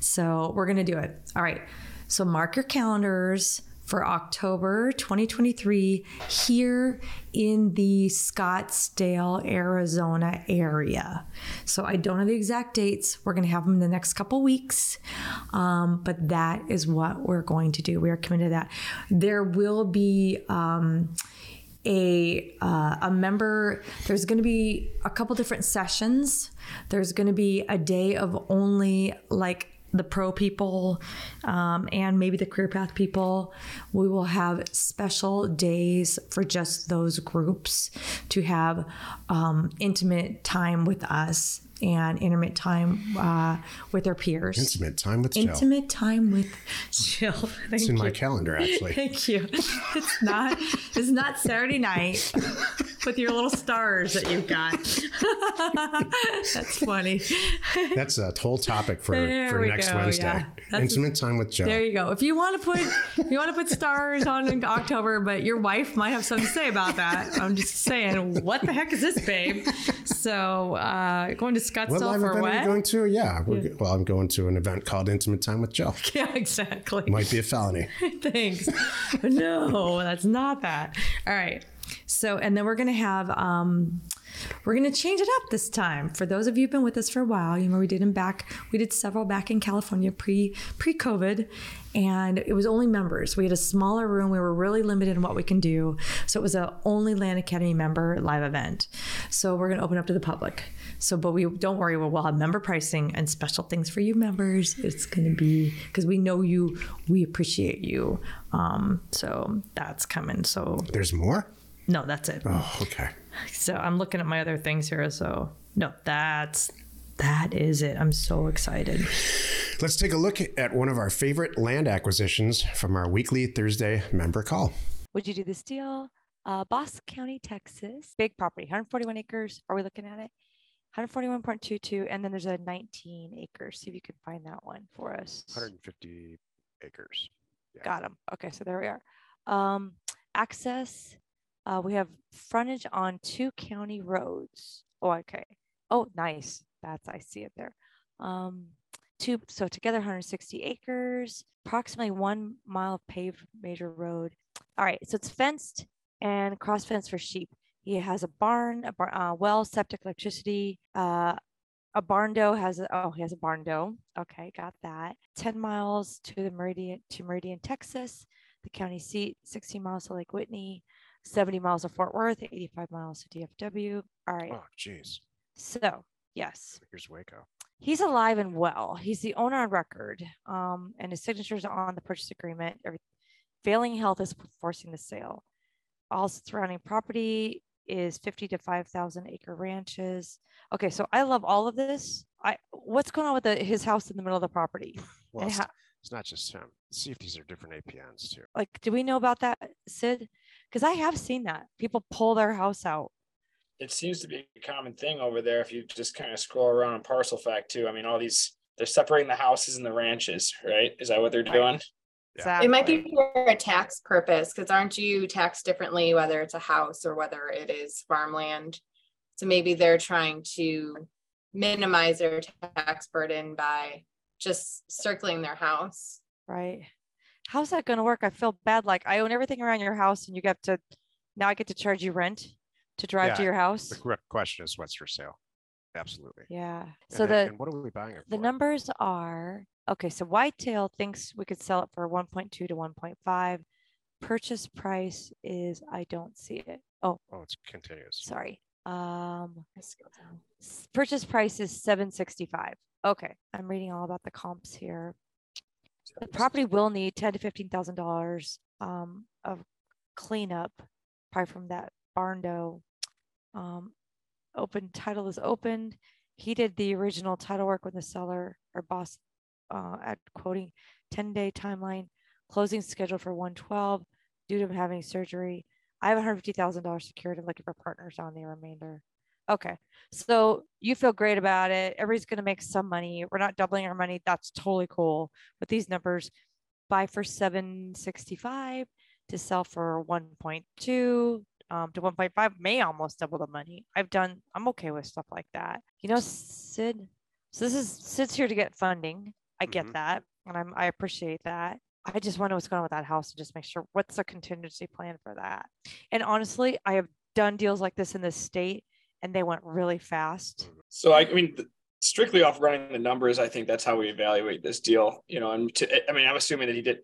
so we're gonna do it. All right, so mark your calendars for October 2023 here in the Scottsdale, Arizona area. So I don't know the exact dates. We're going to have them in the next couple weeks. Um, but that is what we're going to do. We are committed to that. There will be. Um, a uh, a member there's going to be a couple different sessions there's going to be a day of only like the pro people um, and maybe the career path people we will have special days for just those groups to have um, intimate time with us and intimate time uh, with their peers Intimate time with Jill. intimate time with Jill. Thank It's in you. my calendar actually. Thank you. It's not. It's not Saturday night with your little stars that you've got. That's funny. That's a whole topic for, There for next go, Wednesday. yeah. Intimate time with Joe. There you go. If you want to put, if you want to put stars on in October, but your wife might have something to say about that. I'm just saying, what the heck is this, babe? So uh, going to Scottsdale What for event are you going to? Yeah, we're, well, I'm going to an event called Intimate Time with Jill. Yeah, exactly. Might be a felony. Thanks. no, that's not that. All right. So, and then we're going to have, um, we're going to change it up this time. For those of you who've been with us for a while, you know, we did them back, we did several back in California pre, pre COVID, and it was only members. We had a smaller room. We were really limited in what we can do. So it was a only Land Academy member live event. So we're going to open up to the public. So, but we don't worry, we'll, we'll have member pricing and special things for you members. It's going to be because we know you, we appreciate you. Um, so that's coming. So There's more? no, that's it. Oh, okay. So I'm looking at my other things here. So no, that's that is it. I'm so excited. Let's take a look at one of our favorite land acquisitions from our weekly Thursday member call. Would you do this deal? Uh, Bosque County, Texas, big property, 141 acres. Are we looking at it? 141.22, and then there's a 19 acres. See if you can find that one for us. 150 acres. Yeah. Got them. Okay, so there we are. Um, access. Uh, we have frontage on two county roads. Oh, okay. Oh, nice. That's I see it there. Um, two. So together, 160 acres, approximately one mile of paved major road. All right. So it's fenced and cross fenced for sheep. He has a barn, a bar, uh, well, septic, electricity. Uh, a barndo has a, oh he has a barndo. Okay, got that. 10 miles to the Meridian to Meridian, Texas, the county seat, 16 miles to Lake Whitney, 70 miles to Fort Worth, 85 miles to DFW. All right. Oh, jeez. So, yes, Here's Waco. he's alive and well. He's the owner on record, um, and his signatures on the purchase agreement. Every, failing health is forcing the sale. All surrounding property is 50 to 5,000 acre ranches. Okay, so I love all of this. I what's going on with the, his house in the middle of the property? Well, it's, how- it's not just him. See if these are different APNs too. Like, do we know about that, Sid? Because I have seen that people pull their house out. It seems to be a common thing over there if you just kind of scroll around on parcel fact too. I mean, all these they're separating the houses and the ranches, right? Is that what they're doing? Yeah. It might be for a tax purpose, because aren't you taxed differently whether it's a house or whether it is farmland? So maybe they're trying to minimize their tax burden by just circling their house. right. How's that going to work? I feel bad. Like I own everything around your house, and you get to now I get to charge you rent to drive to your house. The correct question is what's for sale? Absolutely. Yeah. And So then- the and what are we buying it the for? numbers are okay. So Whitetail thinks we could sell it for 1.2 to 1.5. Purchase price is I don't see it. Oh, Oh, it's continuous. sorry. Um, I scrolled down. s- purchase price is 765. Okay, I'm reading all about the comps here. The property will need ten to fifteen thousand dollars um of cleanup, probably from that barndo. Um, open title is opened. He did the original title work with the seller or boss uh at quoting ten day timeline, closing scheduled for one twelve due to him having surgery. I have hundred fifty thousand dollars secured. I'm looking for partners on the remainder. Okay, so you feel great about it. Everybody's gonna make some money. We're not doubling our money. That's totally cool. With these numbers, buy for seven sixty-five to sell for one point two um, to one point five may almost double the money. I've done. I'm okay with stuff like that. You know, Sid. So this is Sid's here to get funding. I get Mhm. that, and I'm I appreciate that. I just want to know what's going on with that house and just make sure what's the contingency plan for that. And honestly, I have done deals like this in this state, and they went really fast. So I, I mean, th- strictly off running the numbers, I think that's how we evaluate this deal. You know, and to, I mean, I'm assuming that he did.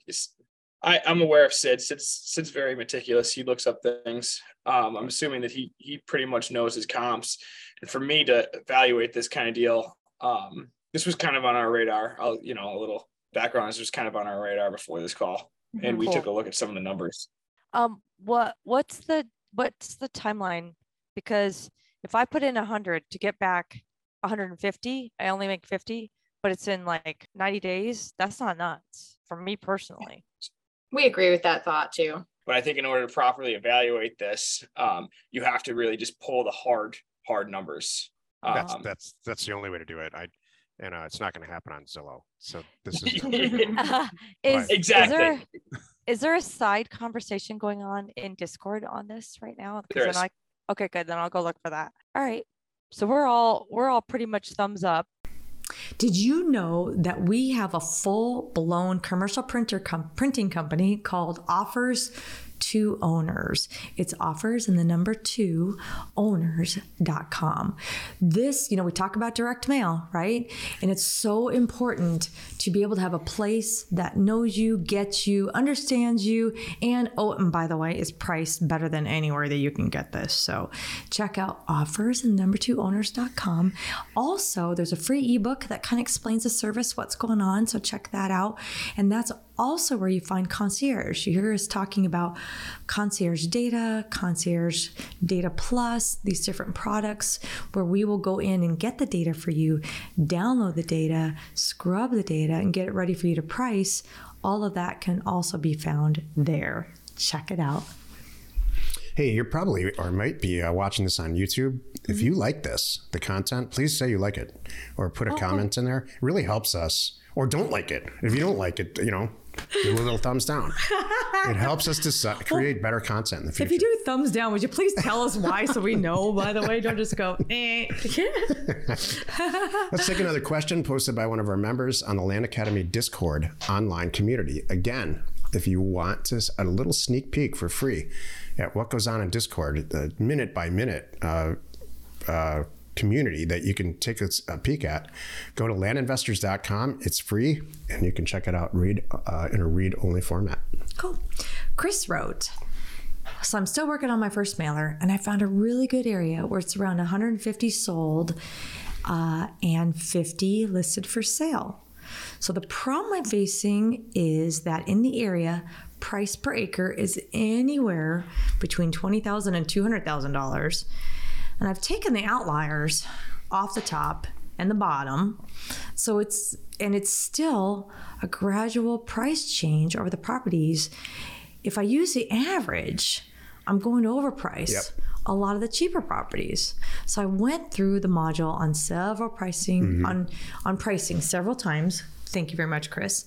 I, I'm aware of Sid. Sid's, Sid's very meticulous. He looks up things. Um, I'm assuming that he he pretty much knows his comps. And for me to evaluate this kind of deal, um, this was kind of on our radar. I'll, you know, a little background. This was kind of on our radar before this call, and we took a look at some of the numbers. Um, what what's the what's the timeline? Because if I put in a hundred to get back 150, I only make 50, but it's in like 90 days. That's not nuts for me personally. We agree with that thought too. But I think in order to properly evaluate this, um, you have to really just pull the hard, hard numbers. That's Um, that's that's the only way to do it. I and uh, it's not going to happen on Zillow. So this is is, Right. is there is there a side conversation going on in Discord on this right now? 'Cause then There is. I okay, good. Then I'll go look for that. All right. so we're all we're all pretty much thumbs up. Did you know that we have a full blown commercial printer com- printing company called Offers two owners. It's offers and the number two owners.com. This, you know, we talk about direct mail, right? And it's so important to be able to have a place that knows you, gets you, understands you, and oh, and by the way, is priced better than anywhere that you can get this. So check out offers and number two owners.com. Also, there's a free ebook that kind of explains the service, what's going on. So check that out. And that's also where you find concierge. You hear us talking about concierge data, concierge data plus, these different products where we will go in and get the data for you, download the data, scrub the data, and get it ready for you to price. All of that can also be found there. Check it out. Hey, you're probably or might be uh, watching this on YouTube. If you like this, the content, please say you like it or put a Oh, comment in there. It really helps us. Or don't like it. If you don't like it, you know, give a little thumbs down. It helps us to create better content in the future. If you do thumbs down, would you please tell us why so we know, by the way? Don't just go, eh. Let's take another question posted by one of our members on the Land Academy Discord online community. Again, if you want to, a little sneak peek for free at what goes on in Discord, the minute by minute uh, uh, community that you can take a, a peek at, go to landinvestors.com. It's free and you can check it out read uh, in a read only format. Cool. Chris wrote, so I'm still working on my first mailer, and I found a really good area where it's around 150 sold uh, and 50 listed for sale. So the problem I'm facing is that in the area, price per acre is anywhere between $20,000 and $200,000. And I've taken the outliers off the top and the bottom. So it's, and it's still a gradual price change over the properties. If I use the average, I'm going to overprice Yep. a lot of the cheaper properties. So I went through the module on several pricing on on pricing several times. Thank you very much, Chris.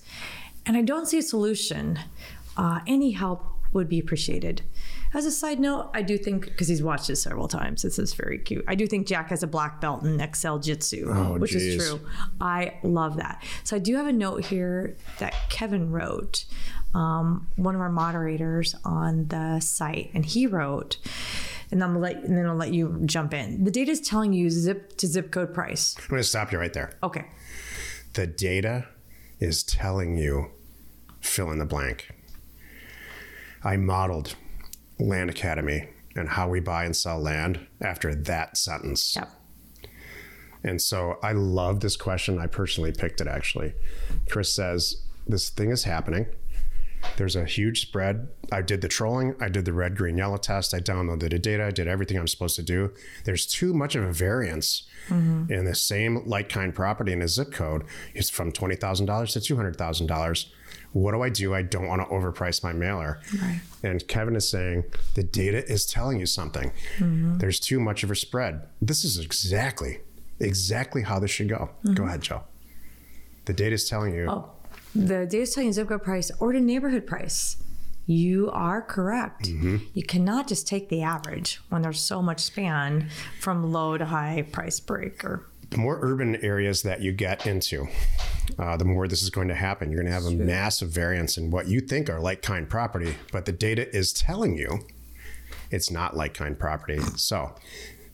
And I don't see a solution. Uh, any help would be appreciated. As a side note, I do think because he's watched this several times, this is very cute. I do think Jack has a black belt in Excel Jitsu, Oh, which is true. I love that. So I do have a note here that Kevin wrote, um, one of our moderators on the site, and he wrote, and I'm let, and then I'll let you jump in. The data is telling you zip to zip code price. I'm going to stop you right there. Okay. The data is telling you fill in the blank. I modeled Land Academy and how we buy and sell land after that sentence. Yep. And so I love this question. I personally picked it actually. Chris says, This thing is happening. There's a huge spread. I did the trolling, I did the red, green, yellow test, I downloaded the data, I did everything I'm supposed to do. There's too much of a variance mm-hmm. in the same like kind property in a zip code. It's from $20,000 to $200,000. What do I do? I don't want to overprice my mailer. And Kevin is saying the data is telling you something. Mm-hmm. There's too much of a spread. This is exactly, exactly how this should go. Mm-hmm. Go ahead, Jill. The data is telling you. Oh, the data is telling you zip code price or the neighborhood price. You are correct. Mm-hmm. You cannot just take the average when there's so much span from low to high price break or the more urban areas that you get into, uh, the more this is going to happen. You're going to have a massive variance in what you think are like kind property, but the data is telling you it's not like kind property. So,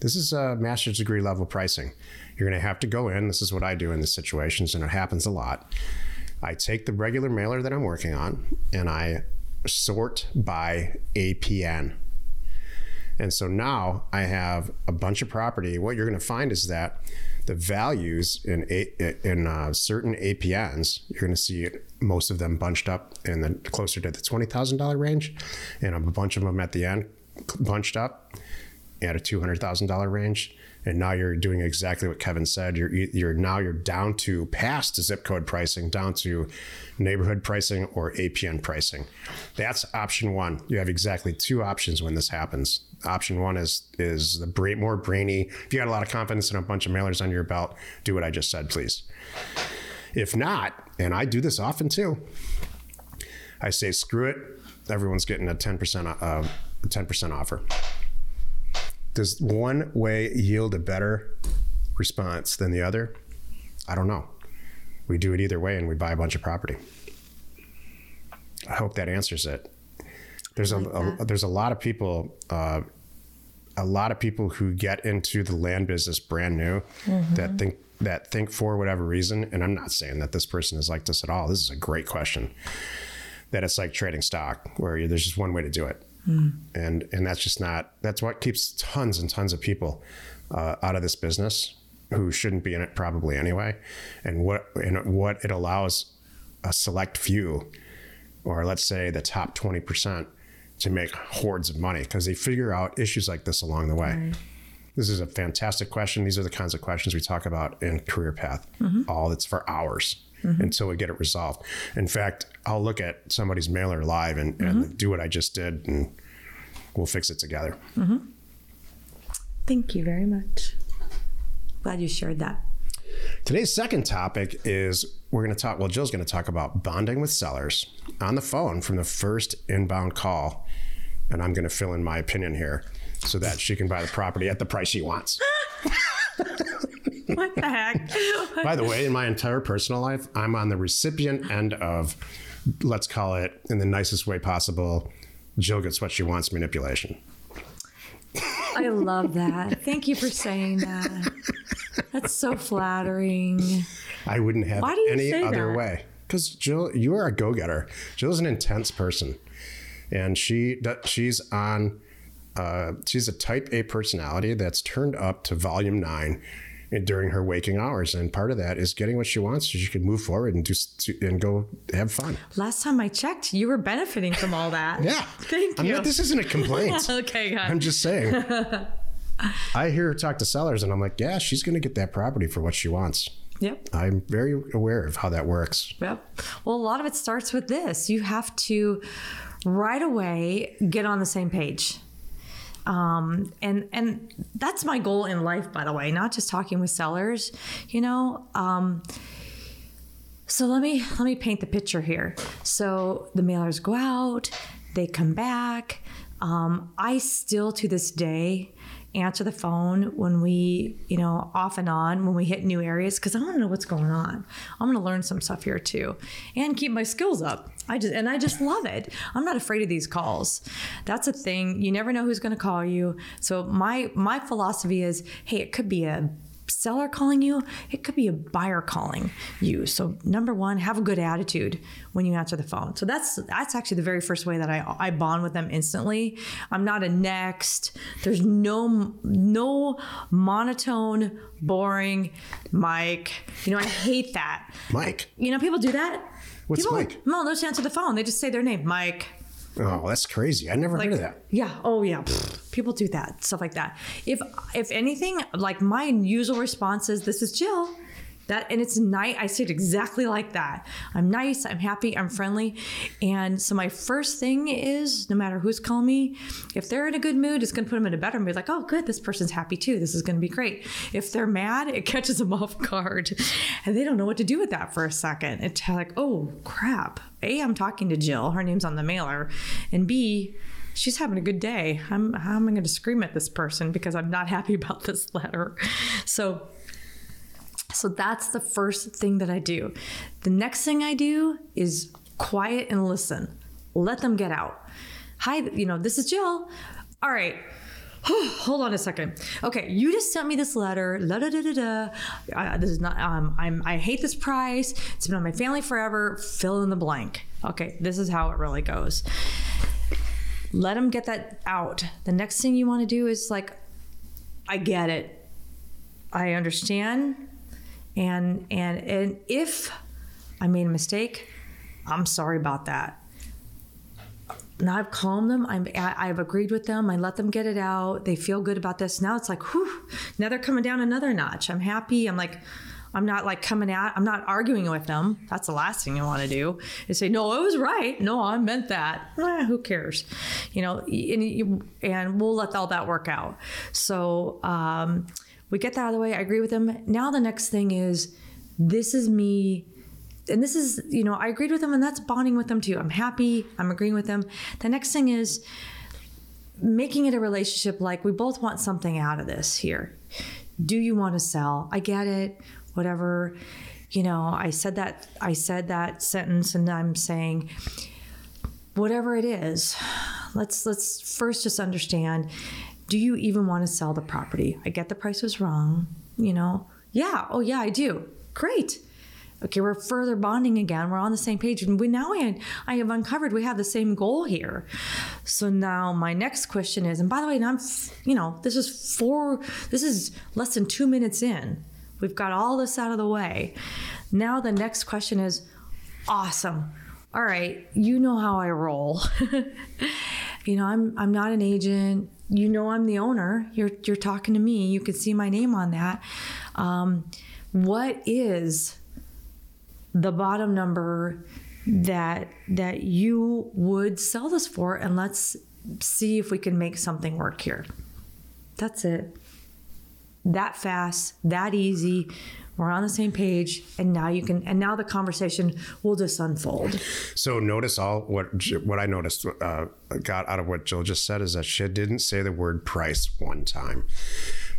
this is a master's degree level pricing. You're going to have to go in. This is what I do in these situations, and it happens a lot. I take the regular mailer that I'm working on and I sort by APN. And so now I have a bunch of property. What you're going to find is that the values in in uh, certain APNs, you're going to see most of them bunched up in the closer to the twenty thousand dollar range, and a bunch of them at the end bunched up at a two hundred thousand dollar range. And now you're doing exactly what Kevin said. You're you're now you're down to past zip code pricing, down to neighborhood pricing or APN pricing. That's option one. You have exactly two options when this happens. Option one is is the more brainy. If you got a lot of confidence and a bunch of mailers under your belt, do what I just said, please. If not, and I do this often too, I say screw it. Everyone's getting a ten percent uh, ten percent offer. Does one way yield a better response than the other? I don't know. We do it either way and we buy a bunch of property. I hope that answers it. There's a, a there's a lot of people uh, a lot of people who get into the land business brand new that think that think for whatever reason and I'm not saying that this person is like this at all. This is a great question. That it's like trading stock where you, there's just one way to do it. And and that's just not that's what keeps tons and tons of people uh, out of this business who shouldn't be in it probably anyway. And what and what it allows a select few or let's say the top 20% to make hordes of money because they figure out issues like this along the way. This is a fantastic question. These are the kinds of questions we talk about in Career Path. Mm-hmm. All that's for hours mm-hmm. until we get it resolved. In fact, I'll look at somebody's mailer live and, and mm-hmm. do what I just did, and we'll fix it together. Thank you very much. Glad you shared that. Today's second topic is we're going to talk. Well, Jill's going to talk about bonding with sellers on the phone from the first inbound call, and I'm going to fill in my opinion here so that she can buy the property at the price she wants. What the heck? By the way, in my entire personal life, I'm on the recipient end of, let's call it in the nicest way possible, Jill gets what she wants manipulation. I love that. Thank you for saying that. That's so flattering. I wouldn't have Why do you any say other that? way. Because Jill, you are a go-getter. Jill's an intense person, and she she's on. Uh, she's a Type A personality that's turned up to volume nine during her waking hours, and part of that is getting what she wants, so she can move forward and do s- and go have fun. Last time I checked, you were benefiting from all that. Yeah, Thank I'm you. not, this isn't a complaint. okay, good. I'm just saying. I hear her talk to sellers, and I'm like, yeah, she's going to get that property for what she wants. Yep. I'm very aware of how that works. Yep. Well, a lot of it starts with this. You have to right away get on the same page. Um, and and that's my goal in life, by the way, not just talking with sellers. You know, um, so let me let me paint the picture here. So the mailers go out, they come back. Um, I still to this day answer the phone when we, you know, off and on when we hit new areas because I want to know what's going on. I'm going to learn some stuff here too, and keep my skills up. I just and I just love it. I'm not afraid of these calls. That's a thing. You never know who's going to call you. So my my philosophy is, hey, it could be a seller calling you, it could be a buyer calling you. So number one, have a good attitude when you answer the phone. So that's that's actually the very first way that I I bond with them instantly. I'm not a next. There's no no monotone, boring Mike. You know, I hate that. Mike. You know, people do that. What's people, Mike? No, they just answer the phone. They just say their name, Mike. Oh, that's crazy. I never heard of that. Yeah. Oh, yeah. Pfft. People do that stuff like that. If if anything, like my usual response is, "This is Jill." That and it's nice. I say it exactly like that. I'm nice. I'm happy. I'm friendly. And so my first thing is, no matter who's calling me, if they're in a good mood, it's going to put them in a better mood. Like, oh, good, this person's happy too. This is going to be great. If they're mad, it catches them off guard, and they don't know what to do with that for a second. It's like, oh crap. A, I'm talking to Jill. Her name's on the mailer, and B, she's having a good day. I'm how am I going to scream at this person because I'm not happy about this letter? So so that's the first thing that I do. The next thing I do is quiet and listen. Let them get out. Hi, you know, this is Jill. All right. Hold on a second. Okay, you just sent me this letter. La da da da da. Uh, this is not. Um, I'm. I hate this price. It's been on my family forever. Fill in the blank. Okay, this is how it really goes. Let them get that out. The next thing you want to do is like, I get it. I understand. And and and if I made a mistake, I'm sorry about that. Now I've calmed them. I'm, I've agreed with them. I let them get it out. They feel good about this. Now it's like, whew, now they're coming down another notch. I'm happy. I'm like, I'm not like coming out. I'm not arguing with them. That's the last thing you want to do is say, no, I was right. No, I meant that. Eh, who cares? You know, and, and we'll let all that work out. So um, we get that out of the way. I agree with them. Now the next thing is, this is me and this is you know i agreed with them and that's bonding with them too i'm happy i'm agreeing with them the next thing is making it a relationship like we both want something out of this here. Do you want to sell? I get it. Whatever. You know, I said that I said that sentence and I'm saying whatever it is, let's let's first just understand do you even want to sell the property? I get the price was wrong, you know. Yeah, oh yeah, I do. Great. Okay, we're further bonding again. We're on the same page, and we now I, I have uncovered we have the same goal here. So now my next question is, and by the way, I'm, you know, this is four, this is less than two minutes in. We've got all this out of the way. Now the next question is, awesome. All right, you know how I roll. you know, I'm I'm not an agent. You know, I'm the owner. You're you're talking to me. You can see my name on that. Um, what is the bottom number that that you would sell this for and let's see if we can make something work here that's it that fast that easy we're on the same page and now you can and now the conversation will just unfold so notice all what what i noticed uh, got out of what jill just said is that she didn't say the word price one time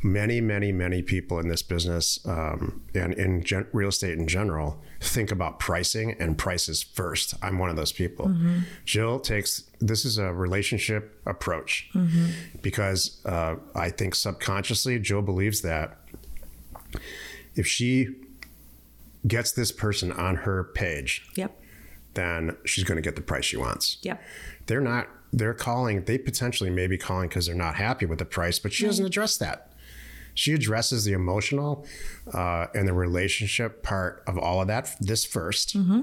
many, many, many people in this business um, and in gen- real estate in general think about pricing and prices first. I'm one of those people. Mm-hmm. Jill takes this is a relationship approach mm-hmm. because uh, I think subconsciously Jill believes that if she gets this person on her page, yep, then she's going to get the price she wants. Yep. They're not they're calling they potentially may be calling because they're not happy with the price but she doesn't address that she addresses the emotional uh, and the relationship part of all of that. This 1st mm-hmm.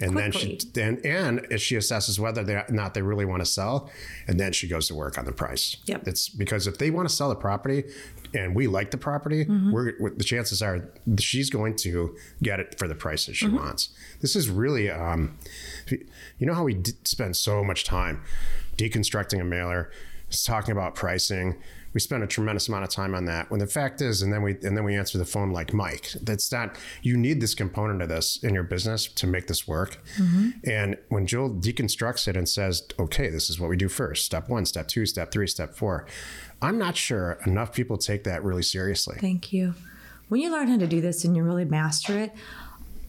and Quickly. then she then and she assesses whether or not they really want to sell, and then she goes to work on the price. Yep. It's because if they want to sell the property, and we like the property, mm-hmm. we're, the chances are she's going to get it for the price that she mm-hmm. wants. This is really, um, you know, how we d- spend so much time deconstructing a mailer, talking about pricing, we spend a tremendous amount of time on that. When the fact is, and then we and then we answer the phone like Mike. That's not you need this component of this in your business to make this work. Mm-hmm. And when Jill deconstructs it and says, "Okay, this is what we do first. Step one, step two, step three, step four, I'm not sure enough people take that really seriously. Thank you. When you learn how to do this and you really master it,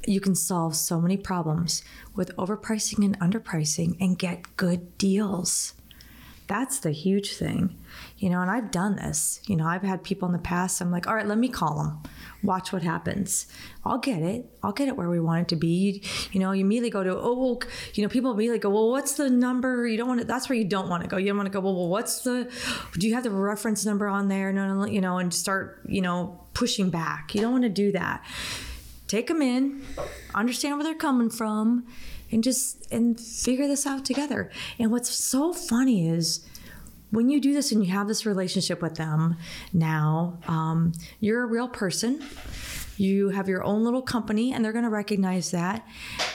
you can solve so many problems with overpricing and underpricing and get good deals. That's the huge thing you know, and I've done this. You know, I've had people in the past. I'm like, all right, let me call them, watch what happens. I'll get it. I'll get it where we want it to be. You know, you immediately go to, oh, you know, people immediately go, well, what's the number? You don't want to, that's where you don't want to go. You don't want to go, well, well, what's the, do you have the reference number on there? No, no, you know, and start, you know, pushing back. You don't want to do that. Take them in, understand where they're coming from, and just, and figure this out together. And what's so funny is, when you do this and you have this relationship with them now, um, you're a real person. You have your own little company, and they're going to recognize that.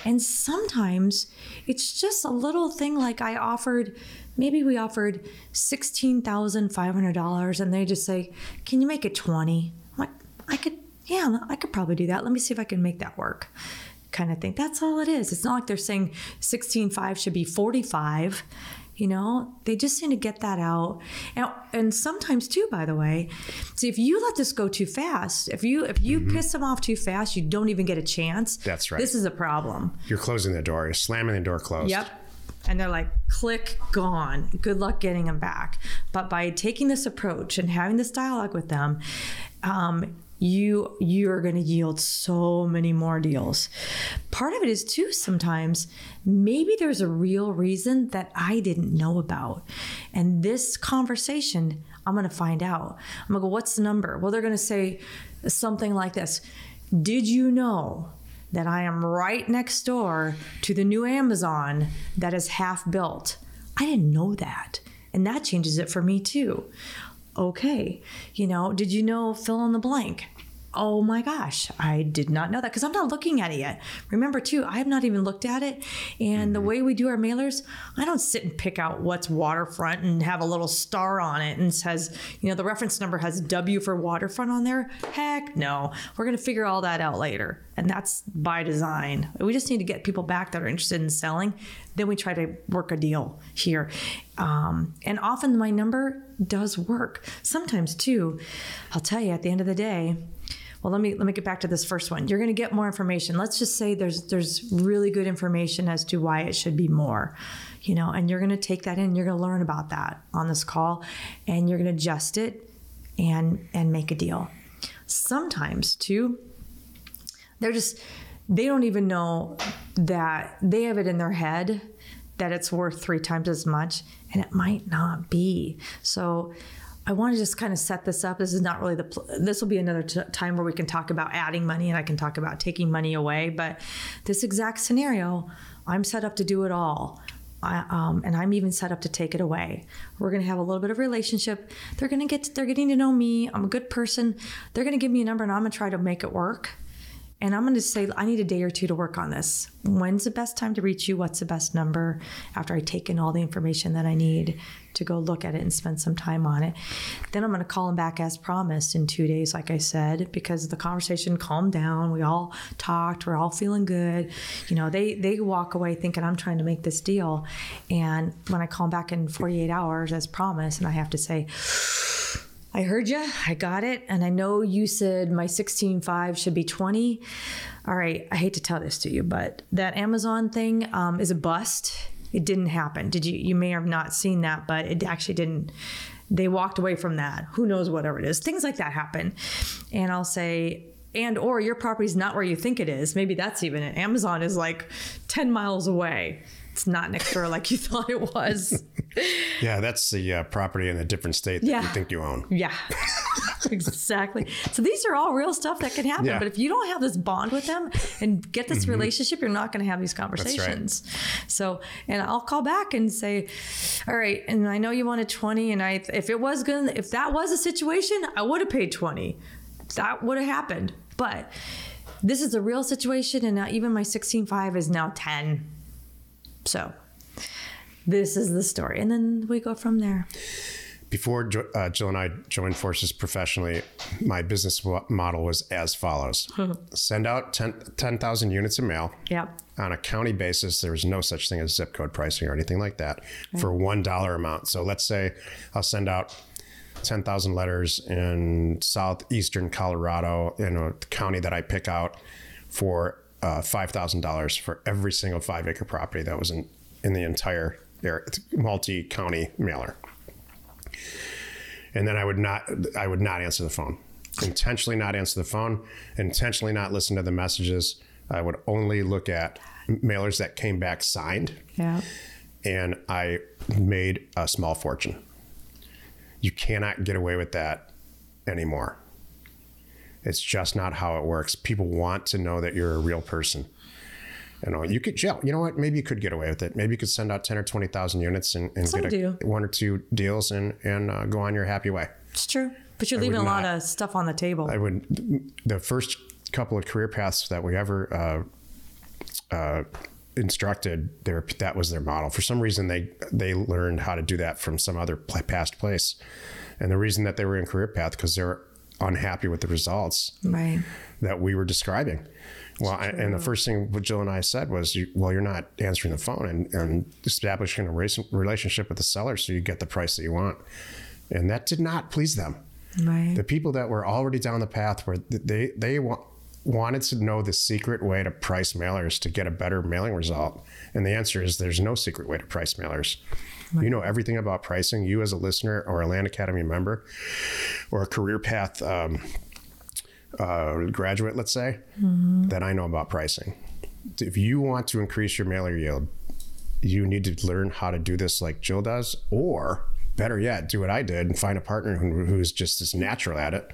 And sometimes it's just a little thing like I offered, maybe we offered $16,500, and they just say, Can you make it 20? I'm like, I could, yeah, I could probably do that. Let me see if I can make that work kind of thing. That's all it is. It's not like they're saying 16.5 should be 45 you know? They just need to get that out. And, and sometimes too by the way see if you let this go too fast if you if you mm-hmm. piss them off too fast you don't even get a chance. That's right. This is a problem. You're closing the door. You're slamming the door closed. Yep. And they're like click gone. Good luck getting them back. But by taking this approach and having this dialogue with them um, you you are going to yield so many more deals. Part of it is too sometimes maybe there's a real reason that i didn't know about. And this conversation i'm going to find out. I'm going to go what's the number? Well they're going to say something like this. Did you know that i am right next door to the new amazon that is half built i didn't know that. And that changes it for me too. Okay, you know, did you know fill in the blank? Oh my gosh, I did not know that because I'm not looking at it yet. Remember, too, I have not even looked at it. And the way we do our mailers, I don't sit and pick out what's waterfront and have a little star on it and says, you know, the reference number has W for waterfront on there. Heck no. We're going to figure all that out later. And that's by design. We just need to get people back that are interested in selling. Then we try to work a deal here. Um, and often my number does work. Sometimes, too, I'll tell you at the end of the day, well let me let me get back to this first one. You're going to get more information. Let's just say there's there's really good information as to why it should be more you know and you're going to take that in you're going to learn about that on this call and you're going to adjust it and and make a deal. Sometimes too they're just they don't even know that they have it in their head that it's worth three times as much and it might not be. So I want to just kind of set this up. This is not really the. Pl- this will be another t- time where we can talk about adding money, and I can talk about taking money away. But this exact scenario, I'm set up to do it all. I, um, and I'm even set up to take it away. We're going to have a little bit of relationship. They're going to get. They're getting to know me. I'm a good person. They're going to give me a number, and I'm going to try to make it work. And I'm going to say, I need a day or two to work on this. When's the best time to reach you? What's the best number? After I take in all the information that I need to go look at it and spend some time on it. Then I'm going to call them back as promised in two days, like I said, because the conversation calmed down. We all talked. We're all feeling good. You know, they, they walk away thinking I'm trying to make this deal. And when I call them back in 48 hours as promised, and I have to say, I heard you. I got it. And I know you said my 16.5 should be 20. All right. I hate to tell this to you, but that Amazon thing um, is a bust. It didn't happen. Did you? You may have not seen that, but it actually didn't. They walked away from that. Who knows, whatever it is. Things like that happen. And I'll say, and or your property's not where you think it is. Maybe that's even it. Amazon is like 10 miles away it's not next door like you thought it was. yeah, that's the uh, property in a different state that Yeah. you think you own. Yeah, exactly. So these are all real stuff that can happen. Yeah. But if you don't have this bond with them and get this relationship, you're not going to have these right. conversations. So, and I'll call back and say, all right, and I know you wanted 20, and I, if it was going, if that was a situation, I would have paid 20. That would have happened. But this is a real situation, and now even my 16.5 is now 10. So. This is the story, and then we go from there. Before uh, Jill and I joined forces professionally, my business model was as follows send out 10 10,000 units of mail. Yep. On a county basis, there was no such thing as zip code pricing or anything like that for $1 amount. So let's say I'll send out 10,000 letters in southeastern Colorado in a county that I pick out for uh, $5,000 for every single five acre property that was in, in the entire multi county mailer. And then I would not, I would not answer the phone. Intentionally not answer the phone. Intentionally not listen to the messages. I would only look at mailers that came back signed Yeah. and I made a small fortune. You cannot get away with that anymore. It's just not how it works. People want to know that you're a real person. You know, you could, yeah, you know what? Maybe you could get away with it. Maybe you could send out ten or twenty thousand units and, and Some get a, one or two deals and and uh, go on your happy way. It's true. But you're I leaving a lot not. of stuff on the table. I would the first couple of career paths that we ever uh, uh, instructed their that was their model. For some reason, they they learned how to do that from some other past place, and the reason that they were in career path because they were unhappy with the results right. that we were describing. Well, I, and the first thing what Jill and I said was, you, "Well, you're not answering the phone and, and establishing a race, relationship with the seller, so you get the price that you want." And that did not please them Right. the people that were already down the path where they they wa- wanted to know the secret way to price mailers to get a better mailing result and the answer is there's no secret way to price mailers you know everything about pricing you as a listener or a land academy member or a career path um, uh, graduate let's say that i know about pricing if you want to increase your mailer yield you need to learn how to do this like Jill does, or better yet, do what I did and find a partner who, who's just as natural at it,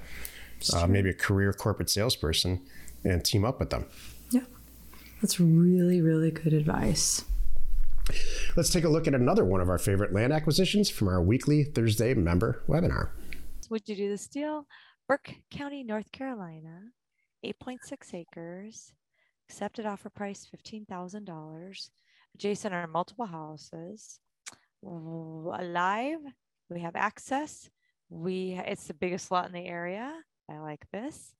uh, maybe a career corporate salesperson, and team up with them. Yeah. That's really, really good advice. Let's take a look at another one of our favorite land acquisitions from our weekly Thursday member webinar. Would you do this deal? Burke County, North Carolina, 8.6 acres, accepted offer price $15,000. Adjacent are multiple houses. Alive, we have access. We it's the biggest lot in the area. I like this.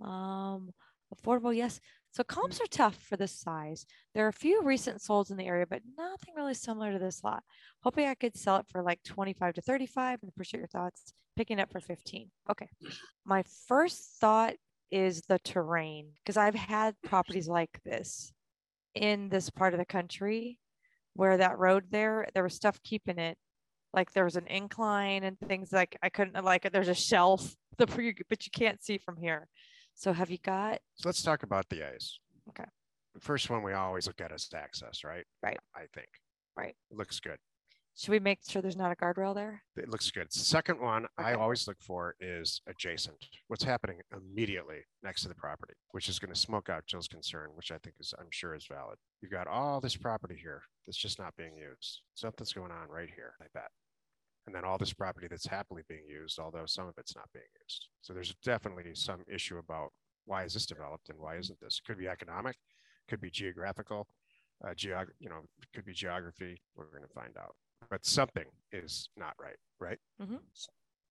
Um, affordable, yes. So comps are tough for this size. There are a few recent solds in the area, but nothing really similar to this lot. Hoping I could sell it for like 25 to 35 and appreciate your thoughts. Picking up for 15. Okay. My first thought is the terrain because I've had properties like this in this part of the country where that road there, there was stuff keeping it. Like there was an incline and things like I couldn't like there's a shelf, the but you can't see from here. So have you got So let's talk about the A's. Okay. The first one we always look at is access, right? Right. I think. Right. It looks good. should we make sure there's not a guardrail there? It looks good. Second one I always look for is adjacent. What's happening immediately next to the property, which is going to smoke out Jill's concern, which I think is, I'm sure is valid. You've got all this property here that's just not being used. Something's going on right here, I bet. And then all this property that's happily being used, although some of it's not being used. So there's definitely some issue about why is this developed and why isn't this? Could be economic, could be geographical, uh, geog, you know, could be geography. We're going to find out but something is not right, right? Mhm.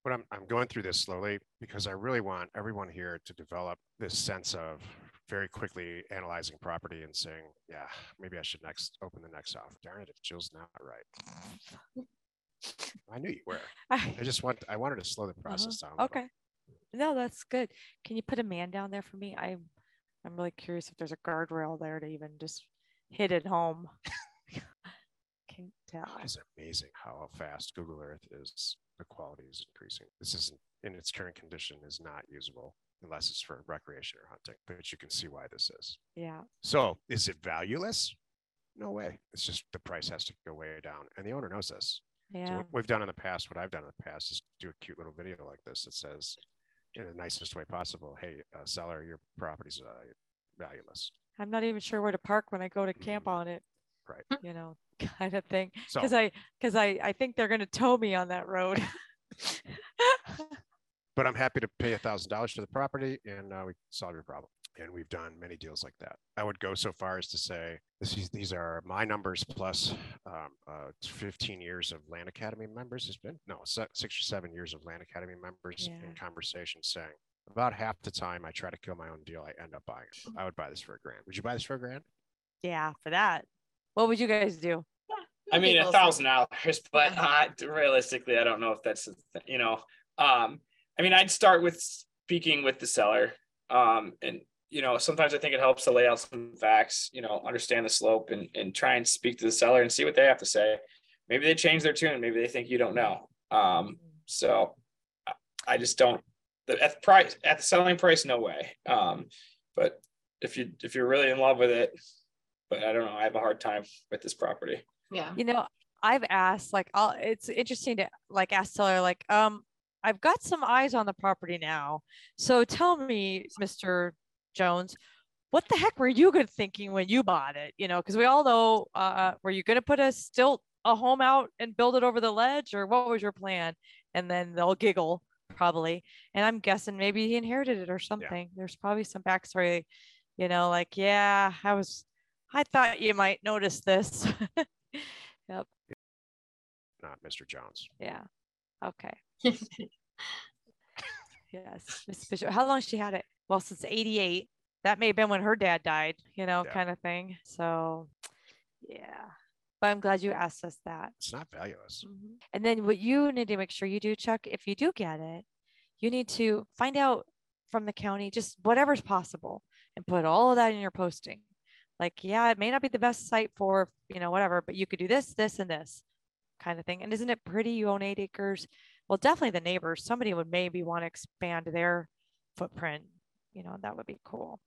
But I'm, I'm going through this slowly because I really want everyone here to develop this sense of very quickly analyzing property and saying, yeah, maybe I should next open the next off. Darn it, if Jill's not right. I knew you were. I just want, I wanted to slow the uh-huh. process down. a little. Okay. No, that's good. Can you put a man down there for me? I'm I'm really curious if there's a guardrail there to even just hit it home. Can't tell. It's amazing how fast Google Earth is, the quality is increasing. This isn't, in its current condition, is not usable unless it's for recreation or hunting, but you can see why this is. Yeah. So is it valueless? No way. It's just the price has to go way down. And the owner knows this. So what we've done in the past, what I've done in the past is do a cute little video like this that says, in the nicest way possible, hey, uh, seller, your property's uh, valueless. I'm not even sure where to park when I go to camp on it. Right. You know, kind of thing. So Because I because I I think they're gonna tow me on that road. but I'm happy to pay a thousand dollars for the property and uh, we solve your problem. And we've done many deals like that. I would go so far as to say this is, these are my numbers plus um, uh, 15 years of Land Academy members. It's been no se- six or seven years of Land Academy members Yeah. in conversation saying about half the time I try to kill my own deal, I end up buying it. I would buy this for a grand. Would you buy this for a grand? yeah, for that. What would you guys do? I mean, a thousand dollars, but Yeah. uh, realistically, I don't know if that's, the th- you know, um, I mean, I'd start with speaking with the seller. Um, and, you know, sometimes I think it helps to lay out some facts, you know, understand the slope and, and try and speak to the seller and see what they have to say. Maybe they change their tune. Maybe they think you don't know. Um, so I- I just don't, the at the price, at the selling price, no way. Um, but if you, if you're really in love with it, but I don't know, I have a hard time with this property. Yeah. You know, I've asked like I'll it's interesting to like ask seller like um I've got some eyes on the property now. So tell me, Mr. Jones, what the heck were you good thinking when you bought it? You know, because we all know uh were you gonna put a stilt a home out and build it over the ledge or what was your plan? And then they'll giggle probably. And I'm guessing maybe he inherited it or something. There's probably some backstory, you know, like, yeah, I was I thought you might notice this. yep. Not Mr. Jones. Yeah. Okay. Yes. Miss Bishop. How long she had it? Well, since 88. That may have been when her dad died, you know, Yeah. kind of thing. So yeah. But I'm glad you asked us that. It's not valueless. Mhm. And then what you need to make sure you do, Chuck, if you do get it, you need to find out from the county just whatever's possible and put all of that in your posting. Like, yeah, it may not be the best site for, you know, whatever, but you could do this, this, and this kind of thing. And isn't it pretty? You own eight acres. Well, definitely the neighbors. Somebody would maybe want to expand their footprint. You know, that would be cool.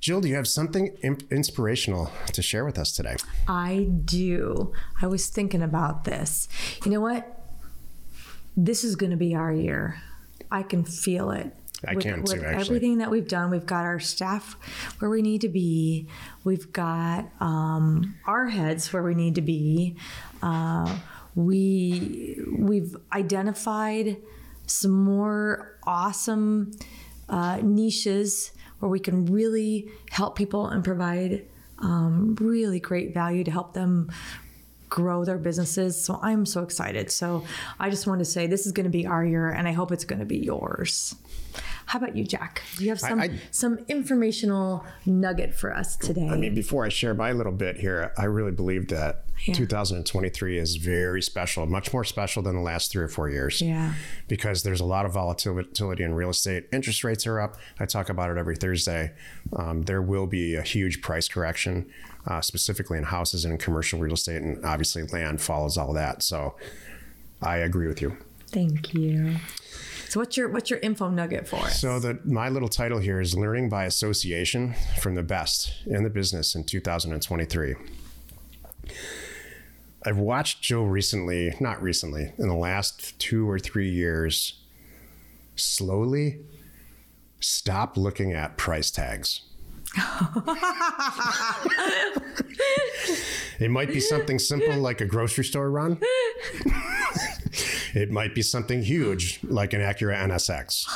Jill, do you have something imp- inspirational to share with us today? I do. I was thinking about this. You know what? This is going to be our year. I can feel it. I can too, actually. Everything that we've done, we've got our staff where we need to be. We've got um, our heads where we need to be. Uh, we we've identified some more awesome uh, niches where we can really help people and provide um, really great value to help them grow their businesses. So I'm so excited. So I just want to say this is going to be our year, and I hope it's going to be yours. How about you, Jack? Do you have some I- some informational nugget for us today? I mean, before I share my little bit here, I really believe that Yeah. 2023 is very special, much more special than the last three or four years. Yeah. Because there's a lot of volatility in real estate. Interest rates are up. I talk about it every Thursday. Um, there will be a huge price correction, uh, specifically in houses and in commercial real estate, and obviously land follows all that. So I agree with you. Thank you. So what's your what's your info nugget for us? So the my little title here is learning by association from the best in the business in 2023. I've watched Joe recently, not recently, in the last 2 or 3 years slowly stop looking at price tags. it might be something simple like a grocery store run. it might be something huge like an Acura NSX.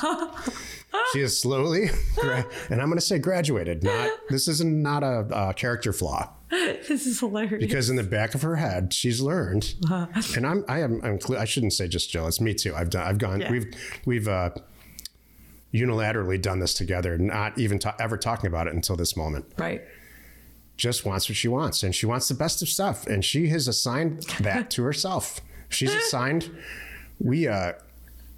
she is slowly, gra- and I'm going to say graduated. Not this is not a, a character flaw this is hilarious. because in the back of her head she's learned, and I'm I am I'm, I shouldn't say just. It's me too. I've done I've gone Yeah. we've we've uh, unilaterally done this together, not even ta- ever talking about it until this moment. right. Just wants what she wants, and she wants the best of stuff, and she has assigned that to herself. She's assigned. We uh,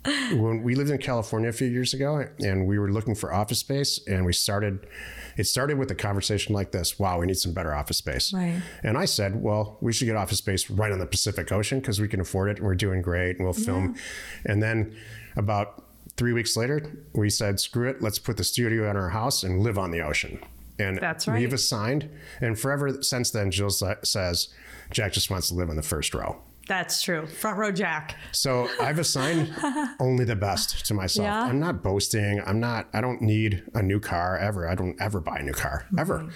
when we lived in California a few years ago, and we were looking for office space, and we started. It started with a conversation like this: "Wow, we need some better office space." Right. And I said, "Well, we should get office space right on the Pacific Ocean because we can afford it, and we're doing great, and we'll film." And then about three weeks later, we said, "Screw it, let's put the studio in our house and live on the ocean." And That's we've assigned, and forever since then, Jill sa- says, "Jack just wants to live in the first row." That's true. Front row Jack. So I've assigned only the best to myself. Yeah? I'm not boasting. I'm not. I don't need a new car ever. I don't ever buy a new car mm-hmm. ever.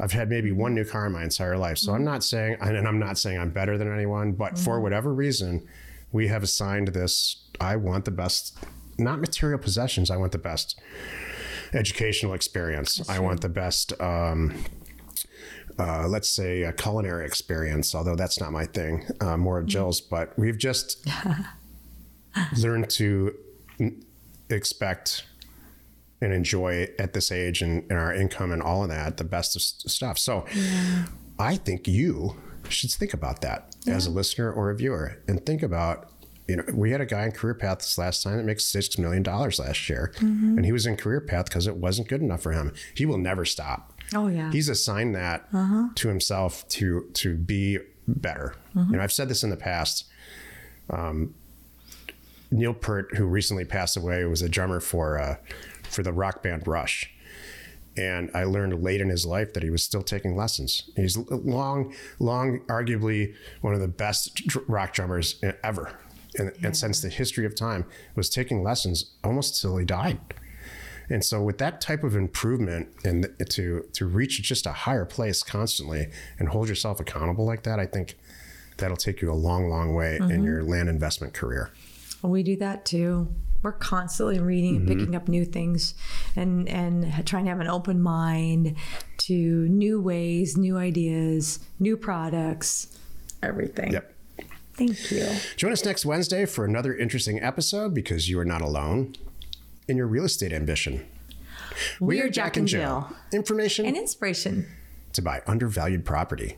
I've had maybe one new car in my entire life. So I'm mm-hmm. not saying, and I'm not saying I'm better than anyone, but for mm-hmm. whatever reason, we have assigned this. I want the best, not material possessions. I want the best educational experience. I want the best. Um, uh, let's say a culinary experience, although that's not my thing, uh, more of Jill's. But we've just learned to expect and enjoy at this age and, and our income and all of that the best of stuff. So I think you should think about that as a listener or a viewer and think about. You know, we had a guy in Career Path this last time that makes six million dollars last year, and he was in Career Path because it wasn't good enough for him. He will never stop Oh yeah. he's assigned that to himself to to be better. You know, I've said this in the past. Um, Neil Peart, who recently passed away, was a drummer for uh, for the rock band Rush, and I learned late in his life that he was still taking lessons. He's long, long, arguably one of the best dr- rock drummers ever, and, and since the history of time, was taking lessons almost till he died. And so, with that type of improvement and to to reach just a higher place constantly and hold yourself accountable like that, I think that'll take you a long, long way in your land investment career. We do that too. We're constantly reading and Mm-hmm. picking up new things and and trying to have an open mind to new ways, new ideas, new products, everything. Yep. Thank you. Join us next Wednesday for another interesting episode because you are not alone in your real estate ambition. We are Jack and Jill. Information And inspiration. to buy undervalued property.